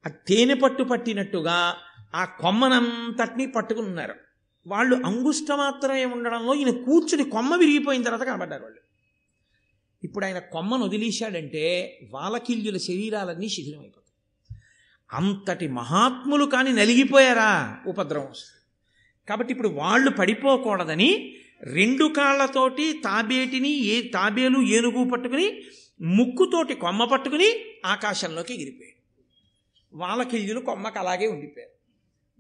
Speaker 1: ఆ తేనె పట్టు పట్టినట్టుగా ఆ కొమ్మనంతటినీ పట్టుకుని ఉన్నారు. వాళ్ళు అంగుష్ట మాత్రమే ఉండడంలో ఈయన కూర్చుని కొమ్మ విరిగిపోయిన తర్వాత కనబడ్డారు వాళ్ళు. ఇప్పుడు ఆయన కొమ్మను వదిలేశాడంటే వాలకిల్యుల శరీరాలన్నీ శిథిలమైపోతాయి. అంతటి మహాత్ములు కానీ నలిగిపోయారా? ఉపద్రవం కాబట్టి ఇప్పుడు వాళ్ళు పడిపోకూడదని రెండు కాళ్ళతోటి తాబేటిని ఏ తాబేలు ఏనుగు పట్టుకుని ముక్కుతోటి కొమ్మ పట్టుకుని ఆకాశంలోకి ఎగిరిపోయాడు. వాలకిల్యులు కొమ్మకు అలాగే ఉండిపోయారు.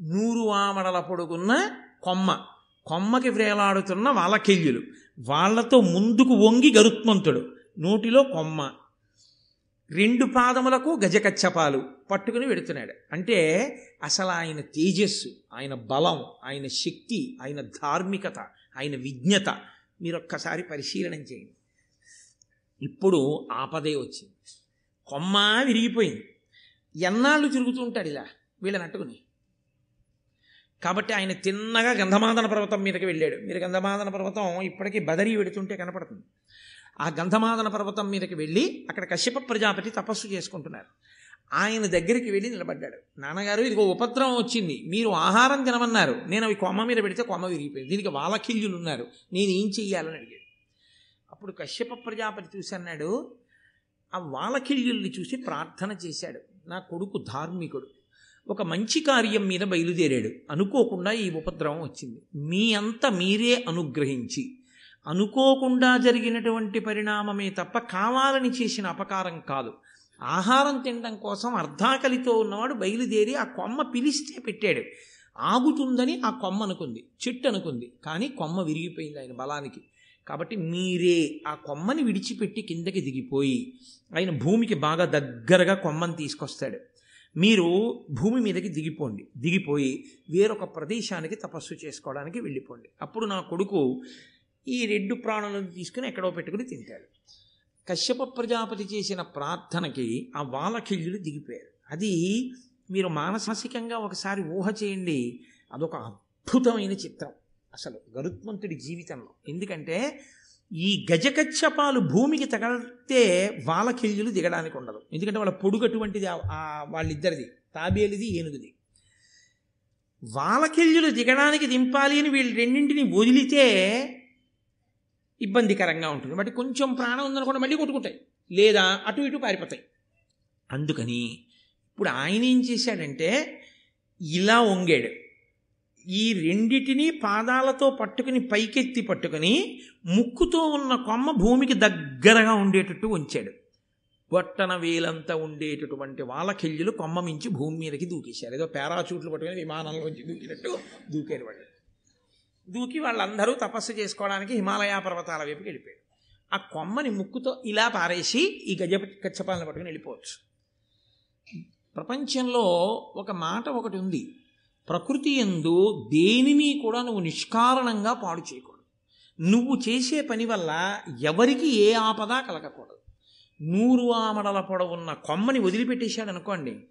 Speaker 1: నూరు ఆమడల పొడుగున్న కొమ్మ కొమ్మకి వ్రేలాడుతున్న వాలకిల్యులు వాళ్ళతో ముందుకు వంగి గరుత్మంతుడు. నోటిలో కొమ్మ. రెండు పాదములకు గజకచ్చపాలు పట్టుకుని వెడుతున్నాడు. అంటే అసలు ఆయన తేజస్సు ఆయన బలం ఆయన శక్తి ఆయన ధార్మికత ఆయన విజ్ఞత మీరు ఒక్కసారి పరిశీలనం చేయండి. ఇప్పుడు ఆపదే వచ్చింది. కొమ్మ విరిగిపోయింది. ఎన్నాళ్ళు తిరుగుతూ ఉంటాడు ఇలా వీళ్ళని అట్టుకుని కాబట్టి ఆయన తిన్నగా గంధమాదన పర్వతం మీదకి వెళ్ళాడు. మీరు గంధమాదన పర్వతం ఇప్పటికీ బదరీ వెడుతుంటే కనపడుతుంది. ఆ గంధమాదన పర్వతం మీదకి వెళ్ళి అక్కడ కశ్యప ప్రజాపతి తపస్సు చేసుకుంటున్నారు. ఆయన దగ్గరికి వెళ్ళి నిలబడ్డాడు. నాన్నగారు ఇదిగో ఉపద్రవం వచ్చింది. మీరు ఆహారం తినమన్నారు. నేను అవి కొమ్మ మీద పెడితే కొమ్మ విరిగిపోయింది. దీనికి వాలకిల్యులు ఉన్నారు. నేను ఏం చెయ్యాలని అడిగాడు. అప్పుడు కశ్యప ప్రజాపతి చూసి అన్నాడు ఆ వాలకిల్యుల్ని చూసి ప్రార్థన చేశాడు. నా కొడుకు ధార్మికుడు. ఒక మంచి కార్యం మీద బయలుదేరాడు. అనుకోకుండా ఈ ఉపద్రవం వచ్చింది. మీ అంత మీరే అనుగ్రహించి అనుకోకుండా జరిగినటువంటి పరిణామమే తప్ప కావాలని చేసిన అపకారం కాదు. ఆహారం తినడం కోసం అర్ధాకలితో ఉన్నవాడు బయలుదేరి ఆ కొమ్మ పిలిస్తే పెట్టాడు. ఆగుతుందని ఆ కొమ్మ అనుకుంది. చెట్టు అనుకుంది. కానీ కొమ్మ విరిగిపోయింది ఆయన బలానికి. కాబట్టి మీరే ఆ కొమ్మని విడిచిపెట్టి కిందకి దిగిపోయి ఆయన భూమికి బాగా దగ్గరగా కొమ్మని తీసుకొస్తాడు. మీరు భూమి మీదకి దిగిపోండి. దిగిపోయి వేరొక ప్రదేశానికి తపస్సు చేసుకోవడానికి వెళ్ళిపోండి. అప్పుడు నా కొడుకు ఈ రెండు ప్రాణులను తీసుకుని ఎక్కడో పెట్టుకుని తింటాడు. కశ్యప ప్రజాపతి చేసిన ప్రార్థనకి ఆ వాలకిళ్ళులు దిగిపోయారు. అది మీరు మానసికంగా ఒకసారి ఊహ చేయండి. అదొక అద్భుతమైన చిత్రం. అసలు గరుత్మంతుడి జీవితంలో. ఎందుకంటే ఈ గజకచ్చపాలు భూమికి తగలితే వాలకిల్యులు దిగడానికి ఉండదు. ఎందుకంటే వాళ్ళ పొడుగు అటువంటిది వాళ్ళిద్దరిది. తాబేలిది ఏనుగుది. వాలకిల్యులు దిగడానికి దింపాలి అని వీళ్ళు రెండింటిని వదిలితే ఇబ్బందికరంగా ఉంటుంది. బట్టి కొంచెం ప్రాణం ఉందనుకోండి మళ్ళీ కొట్టుకుంటాయి. లేదా అటు ఇటు పారిపోతాయి. అందుకని ఇప్పుడు ఆయన ఏం చేశాడంటే ఇలా వంగాడు. ఈ రెండిటిని పాదాలతో పట్టుకుని పైకెత్తి పట్టుకుని ముక్కుతో ఉన్న కొమ్మ భూమికి దగ్గరగా ఉండేటట్టు ఉంచాడు. బొట్టన వేలంతా ఉండేటటువంటి వాళ్ళకెళ్ళులు కొమ్మ మించి భూమి మీదకి దూకేశారు. ఏదో పారాచూట్లు పట్టుకుని విమానంలోంచి దూకినట్టు దూకారు వాళ్ళు. దూకి వాళ్ళందరూ తపస్సు చేసుకోవడానికి హిమాలయ పర్వతాల వైపుకి వెళ్ళిపోయాడు ఆ కొమ్మని ముక్కుతో ఇలా పారేసి ఈ గజ కచ్చపాలను పట్టుకుని వెళ్ళిపోవచ్చు. ప్రపంచంలో ఒక మాట ఒకటి ఉంది. ప్రకృతి ఎందు దేనిని కూడా నువ్వు నిష్కారణంగా పాడు చేయకూడదు. నువ్వు చేసే పని వల్ల ఎవరికి ఏ ఆపద కలగకూడదు. నూరు ఆమడల పొడవున్న కొమ్మని వదిలిపెట్టేశాడు అనుకోండి.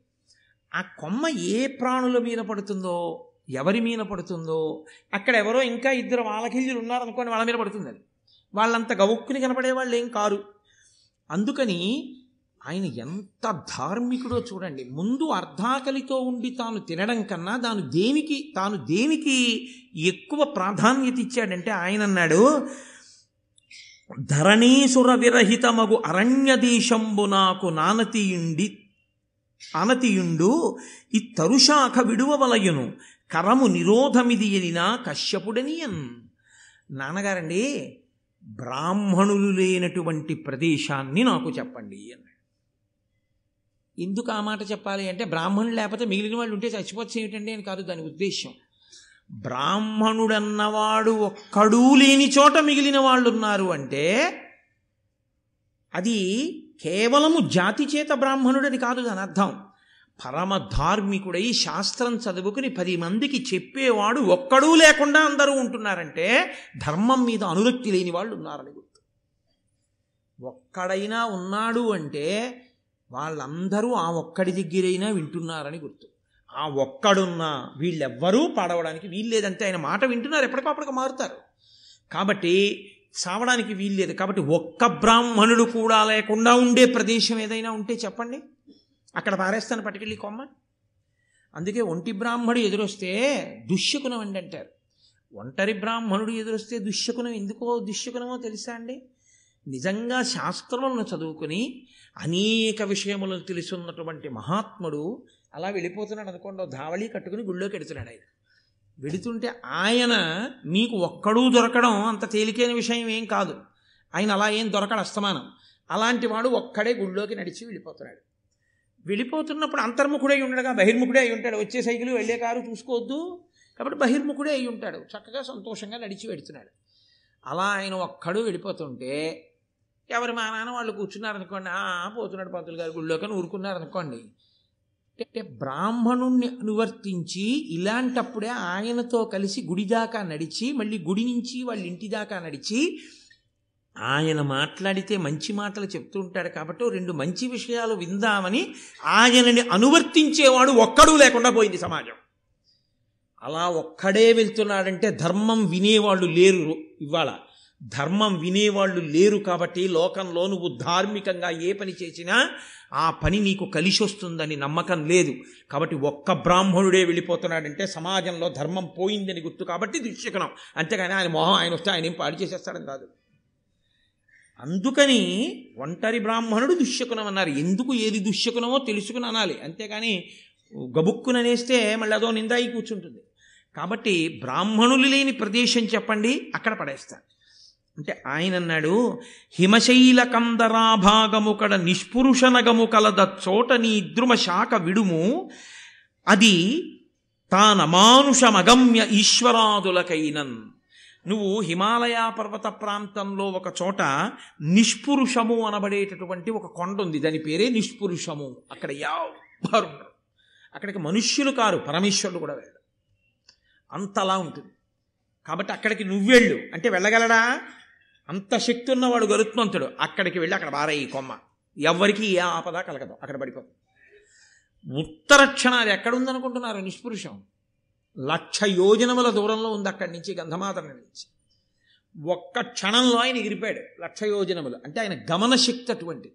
Speaker 1: ఆ కొమ్మ ఏ ప్రాణుల మీద పడుతుందో ఎవరి మీద పడుతుందో అక్కడ ఎవరో ఇంకా ఇద్దరు వాళ్ళకిల్లు ఉన్నారనుకోండి వాళ్ళ మీద పడుతుంది అది వాళ్ళంత గవుక్కుని కనపడే వాళ్ళు ఏం కారు. అందుకని ఆయన ఎంత ధార్మికుడో చూడండి. ముందు అర్ధాకలితో ఉండి తాను తినడం కన్నా దాని దేనికి తాను దేనికి ఎక్కువ ప్రాధాన్యత ఇచ్చాడంటే ఆయన అన్నాడు ధరణీసుర విరహితమగు అరణ్య దేశంబు నాకు నానతీయుండి అనతియుండు ఈ తరుశాఖ విడువవలయును కరము నిరోధమిది ఎనినా కశ్యపుడనియన్. నాన్నగారండి బ్రాహ్మణులు లేనటువంటి ప్రదేశాన్ని నాకు చెప్పండి అన్నాడు ఎందుకు ఆ మాట చెప్పాలి అంటే బ్రాహ్మణుడు లేకపోతే మిగిలిన వాళ్ళు ఉంటే చచ్చిపోవచ్చు ఏమిటండి అని కాదు దాని ఉద్దేశ్యం. బ్రాహ్మణుడన్నవాడు ఒక్కడూ లేని చోట మిగిలిన వాళ్ళు ఉన్నారు అంటే అది కేవలము జాతి చేత బ్రాహ్మణుడని కాదు దాని అర్థం. పరమ ధార్మికుడై శాస్త్రం చదువుకుని పది మందికి చెప్పేవాడు ఒక్కడూ లేకుండా అందరూ ఉంటున్నారంటే ధర్మం మీద అనురక్తి లేని వాళ్ళు ఉన్నారని గుర్తు. ఒక్కడైనా ఉన్నాడు అంటే వాళ్ళందరూ ఆ ఒక్కడి దగ్గరైనా వింటున్నారని గుర్తు. ఆ ఒక్కడున్నా వీళ్ళెవ్వరూ పాడవడానికి వీల్లేదంటే ఆయన మాట వింటున్నారు ఎప్పటికప్పటికి మారుతారు. కాబట్టి చావడానికి వీల్లేదు. కాబట్టి ఒక్క బ్రాహ్మణుడు కూడా లేకుండా ఉండే ప్రదేశం ఏదైనా ఉంటే చెప్పండి. అక్కడ పారేస్తాను పట్టుకెళ్ళి కొమ్మ. అందుకే ఒంటి బ్రాహ్మడు ఎదురొస్తే దుష్యకునం అండి అంటారు. ఒంటరి బ్రాహ్మణుడు ఎదురొస్తే దుష్యకునం ఎందుకో దుశ్యకునమో తెలుసా అండి? నిజంగా శాస్త్రములను చదువుకుని అనేక విషయములను తెలుసున్నటువంటి మహాత్ముడు అలా వెళ్ళిపోతున్నాడు అనుకోండి ధావళి కట్టుకుని గుళ్ళోకి వెడుతున్నాడు ఆయన. వెడుతుంటే ఆయన మీకు ఒక్కడూ దొరకడం అంత తేలికైన విషయం ఏం కాదు. ఆయన అలా ఏం దొరకడు అస్తమానం. అలాంటి వాడు ఒక్కడే గుళ్ళోకి నడిచి వెళ్ళిపోతున్నాడు. వెళ్ళిపోతున్నప్పుడు అంతర్ముఖుడై ఉండగా బహిర్ముఖుడే అయి ఉంటాడు. వచ్చే సైకిల్ వెళ్ళే కారు చూసుకోవద్దు. కాబట్టి బహిర్ముఖుడే అయి ఉంటాడు. చక్కగా సంతోషంగా నడిచి వెడుతున్నాడు. అలా ఆయన ఒక్కడు వెళ్ళిపోతుంటే ఎవరి మా నాన్న వాళ్ళు కూర్చున్నారనుకోండి పోతున్నాడు పంతులు గారి గుళ్ళోకి ఊరుకున్నారనుకోండి. అంటే బ్రాహ్మణుణ్ణి అనువర్తించి ఇలాంటప్పుడే ఆయనతో కలిసి గుడి దాకా నడిచి మళ్ళీ గుడి నుంచి వాళ్ళ ఇంటి దాకా నడిచి ఆయన మాట్లాడితే మంచి మాటలు చెప్తూ ఉంటాడు కాబట్టి రెండు మంచి విషయాలు విందామని ఆయనని అనువర్తించేవాడు ఒక్కడూ లేకుండా పోయింది సమాజం. అలా ఒక్కడే వెళ్తున్నాడంటే ధర్మం వినేవాళ్ళు లేరు ఇవాళ. ధర్మం వినేవాళ్ళు లేరు కాబట్టి లోకంలో నువ్వు ధార్మికంగా ఏ పని చేసినా ఆ పని నీకు కలిసి వస్తుందని నమ్మకం లేదు. కాబట్టి ఒక్క బ్రాహ్మణుడే వెళ్ళిపోతున్నాడంటే సమాజంలో ధర్మం పోయిందని గుర్తు కాబట్టి దుశ్శకనం. అంతేగాని ఆయన మొహం ఆయన వస్తే ఆయన ఏం పాడు చేసేస్తాడని కాదు. అందుకని ఒంటరి బ్రాహ్మణుడు దుశ్శకునం అన్నారు. ఎందుకు ఏది దుశ్శకునమో తెలుసుకుని అనాలి. అంతేగాని గబుక్కుననేస్తే మళ్ళీ అదో నిందాయి కూర్చుంటుంది. కాబట్టి బ్రాహ్మణులు లేని ప్రదేశం చెప్పండి అక్కడ పడేస్తాను. అంటే ఆయన అన్నాడు హిమశైల కందరాభాగము కడ నిష్పురుషనగము కలద చోట నీ ఇద్రుమ శాఖ విడుము. అది తానమానుషమగమ్య ఈశ్వరాదులకైనన్. నువ్వు హిమాలయ పర్వత ప్రాంతంలో ఒక చోట నిష్పురుషము అనబడేటటువంటి ఒక కొండ ఉంది దాని పేరే నిష్పురుషము. అక్కడ ఎవ్వరు అక్కడికి మనుష్యులు కారు పరమేశ్వరుడు కూడా వెళ్ళడు. అంతలా ఉంటుంది. కాబట్టి అక్కడికి నువ్వెళ్ళు. అంటే వెళ్ళగలడా? అంత శక్తి ఉన్నవాడు గరుత్మంతుడు అక్కడికి వెళ్ళి అక్కడ బారయ్యి కొమ్మ. ఎవ్వరికి ఏ ఆపద కలగదు. అక్కడ పడిపోదు ఉత్తర క్షణాలు ఎక్కడుందనుకుంటున్నారు? నిష్పురుషం. లక్ష యోజనముల దూరంలో ఉంది అక్కడి నుంచి గంధమాతర నుంచి. ఒక్క క్షణంలో ఆయన ఎగిరిపోయాడు. లక్ష యోజనములు. అంటే ఆయన గమన శక్తి అటువంటి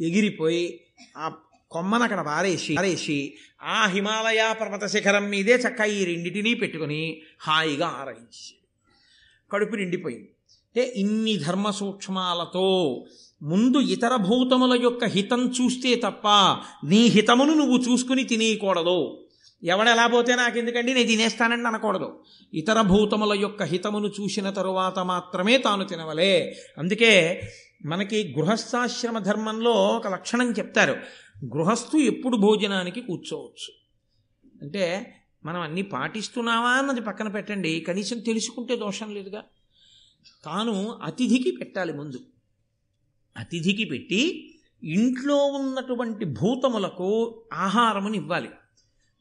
Speaker 1: ఎగిరిపోయి ఆ కొమ్మను అక్కడ వారేసి వారేసి ఆ హిమాలయ పర్వత శిఖరం మీదే చక్క ఈ రెండింటినీ పెట్టుకుని హాయిగా ఆరగించాడు. కడుపు నిండిపోయింది. అంటే ఇన్ని ధర్మ సూక్ష్మాలతో ముందు ఇతర భూతముల యొక్క హితం చూస్తే తప్ప నీ హితమును నువ్వు చూసుకుని తినేయకూడదు. ఎవడెలా పోతే నాకు ఎందుకండి నేను తినేస్తానండి అనకూడదు. ఇతర భూతముల యొక్క హితమును చూసిన తరువాత మాత్రమే తాను తినవలే. అందుకే మనకి గృహస్థాశ్రమ ధర్మంలో ఒక లక్షణం చెప్తారు. గృహస్థు ఎప్పుడు భోజనానికి కూర్చోవచ్చు. అంటే మనం అన్నీ పాటిస్తున్నావా అన్నది పక్కన పెట్టండి. కనీసం తెలుసుకుంటే దోషం లేదుగా. తాను అతిథికి పెట్టాలి ముందు. అతిథికి పెట్టి ఇంట్లో ఉన్నటువంటి భూతములకు ఆహారముని ఇవ్వాలి.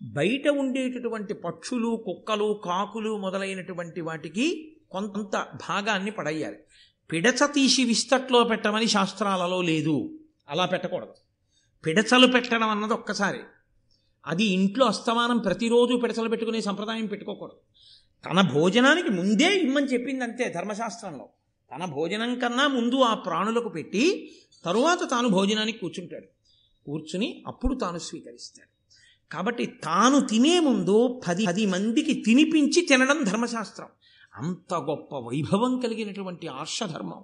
Speaker 1: బయట ఉండేటటువంటి పక్షులు కుక్కలు కాకులు మొదలైనటువంటి వాటికి కొంత భాగాన్ని పడేయాలి. పిడచ తీసి విస్తట్లో పెట్టమని శాస్త్రాలలో లేదు. అలా పెట్టకూడదు. పిడచలు పెట్టడం అన్నది ఒక్కసారి. అది ఇంట్లో అస్తమానం ప్రతిరోజు పిడచలు పెట్టుకునే సంప్రదాయం పెట్టుకోకూడదు. తన భోజనానికి ముందే ఇమ్మని చెప్పింది అంతే ధర్మశాస్త్రంలో. తన భోజనం కన్నా ముందు ఆ ప్రాణులకు పెట్టి తరువాత తాను భోజనానికి కూర్చుంటాడు. కూర్చుని అప్పుడు తాను స్వీకరిస్తాడు. కాబట్టి తాను తినే ముందు పది పది మందికి తినిపించి తినడం ధర్మశాస్త్రం. అంత గొప్ప వైభవం కలిగినటువంటి ఆర్షధర్మం.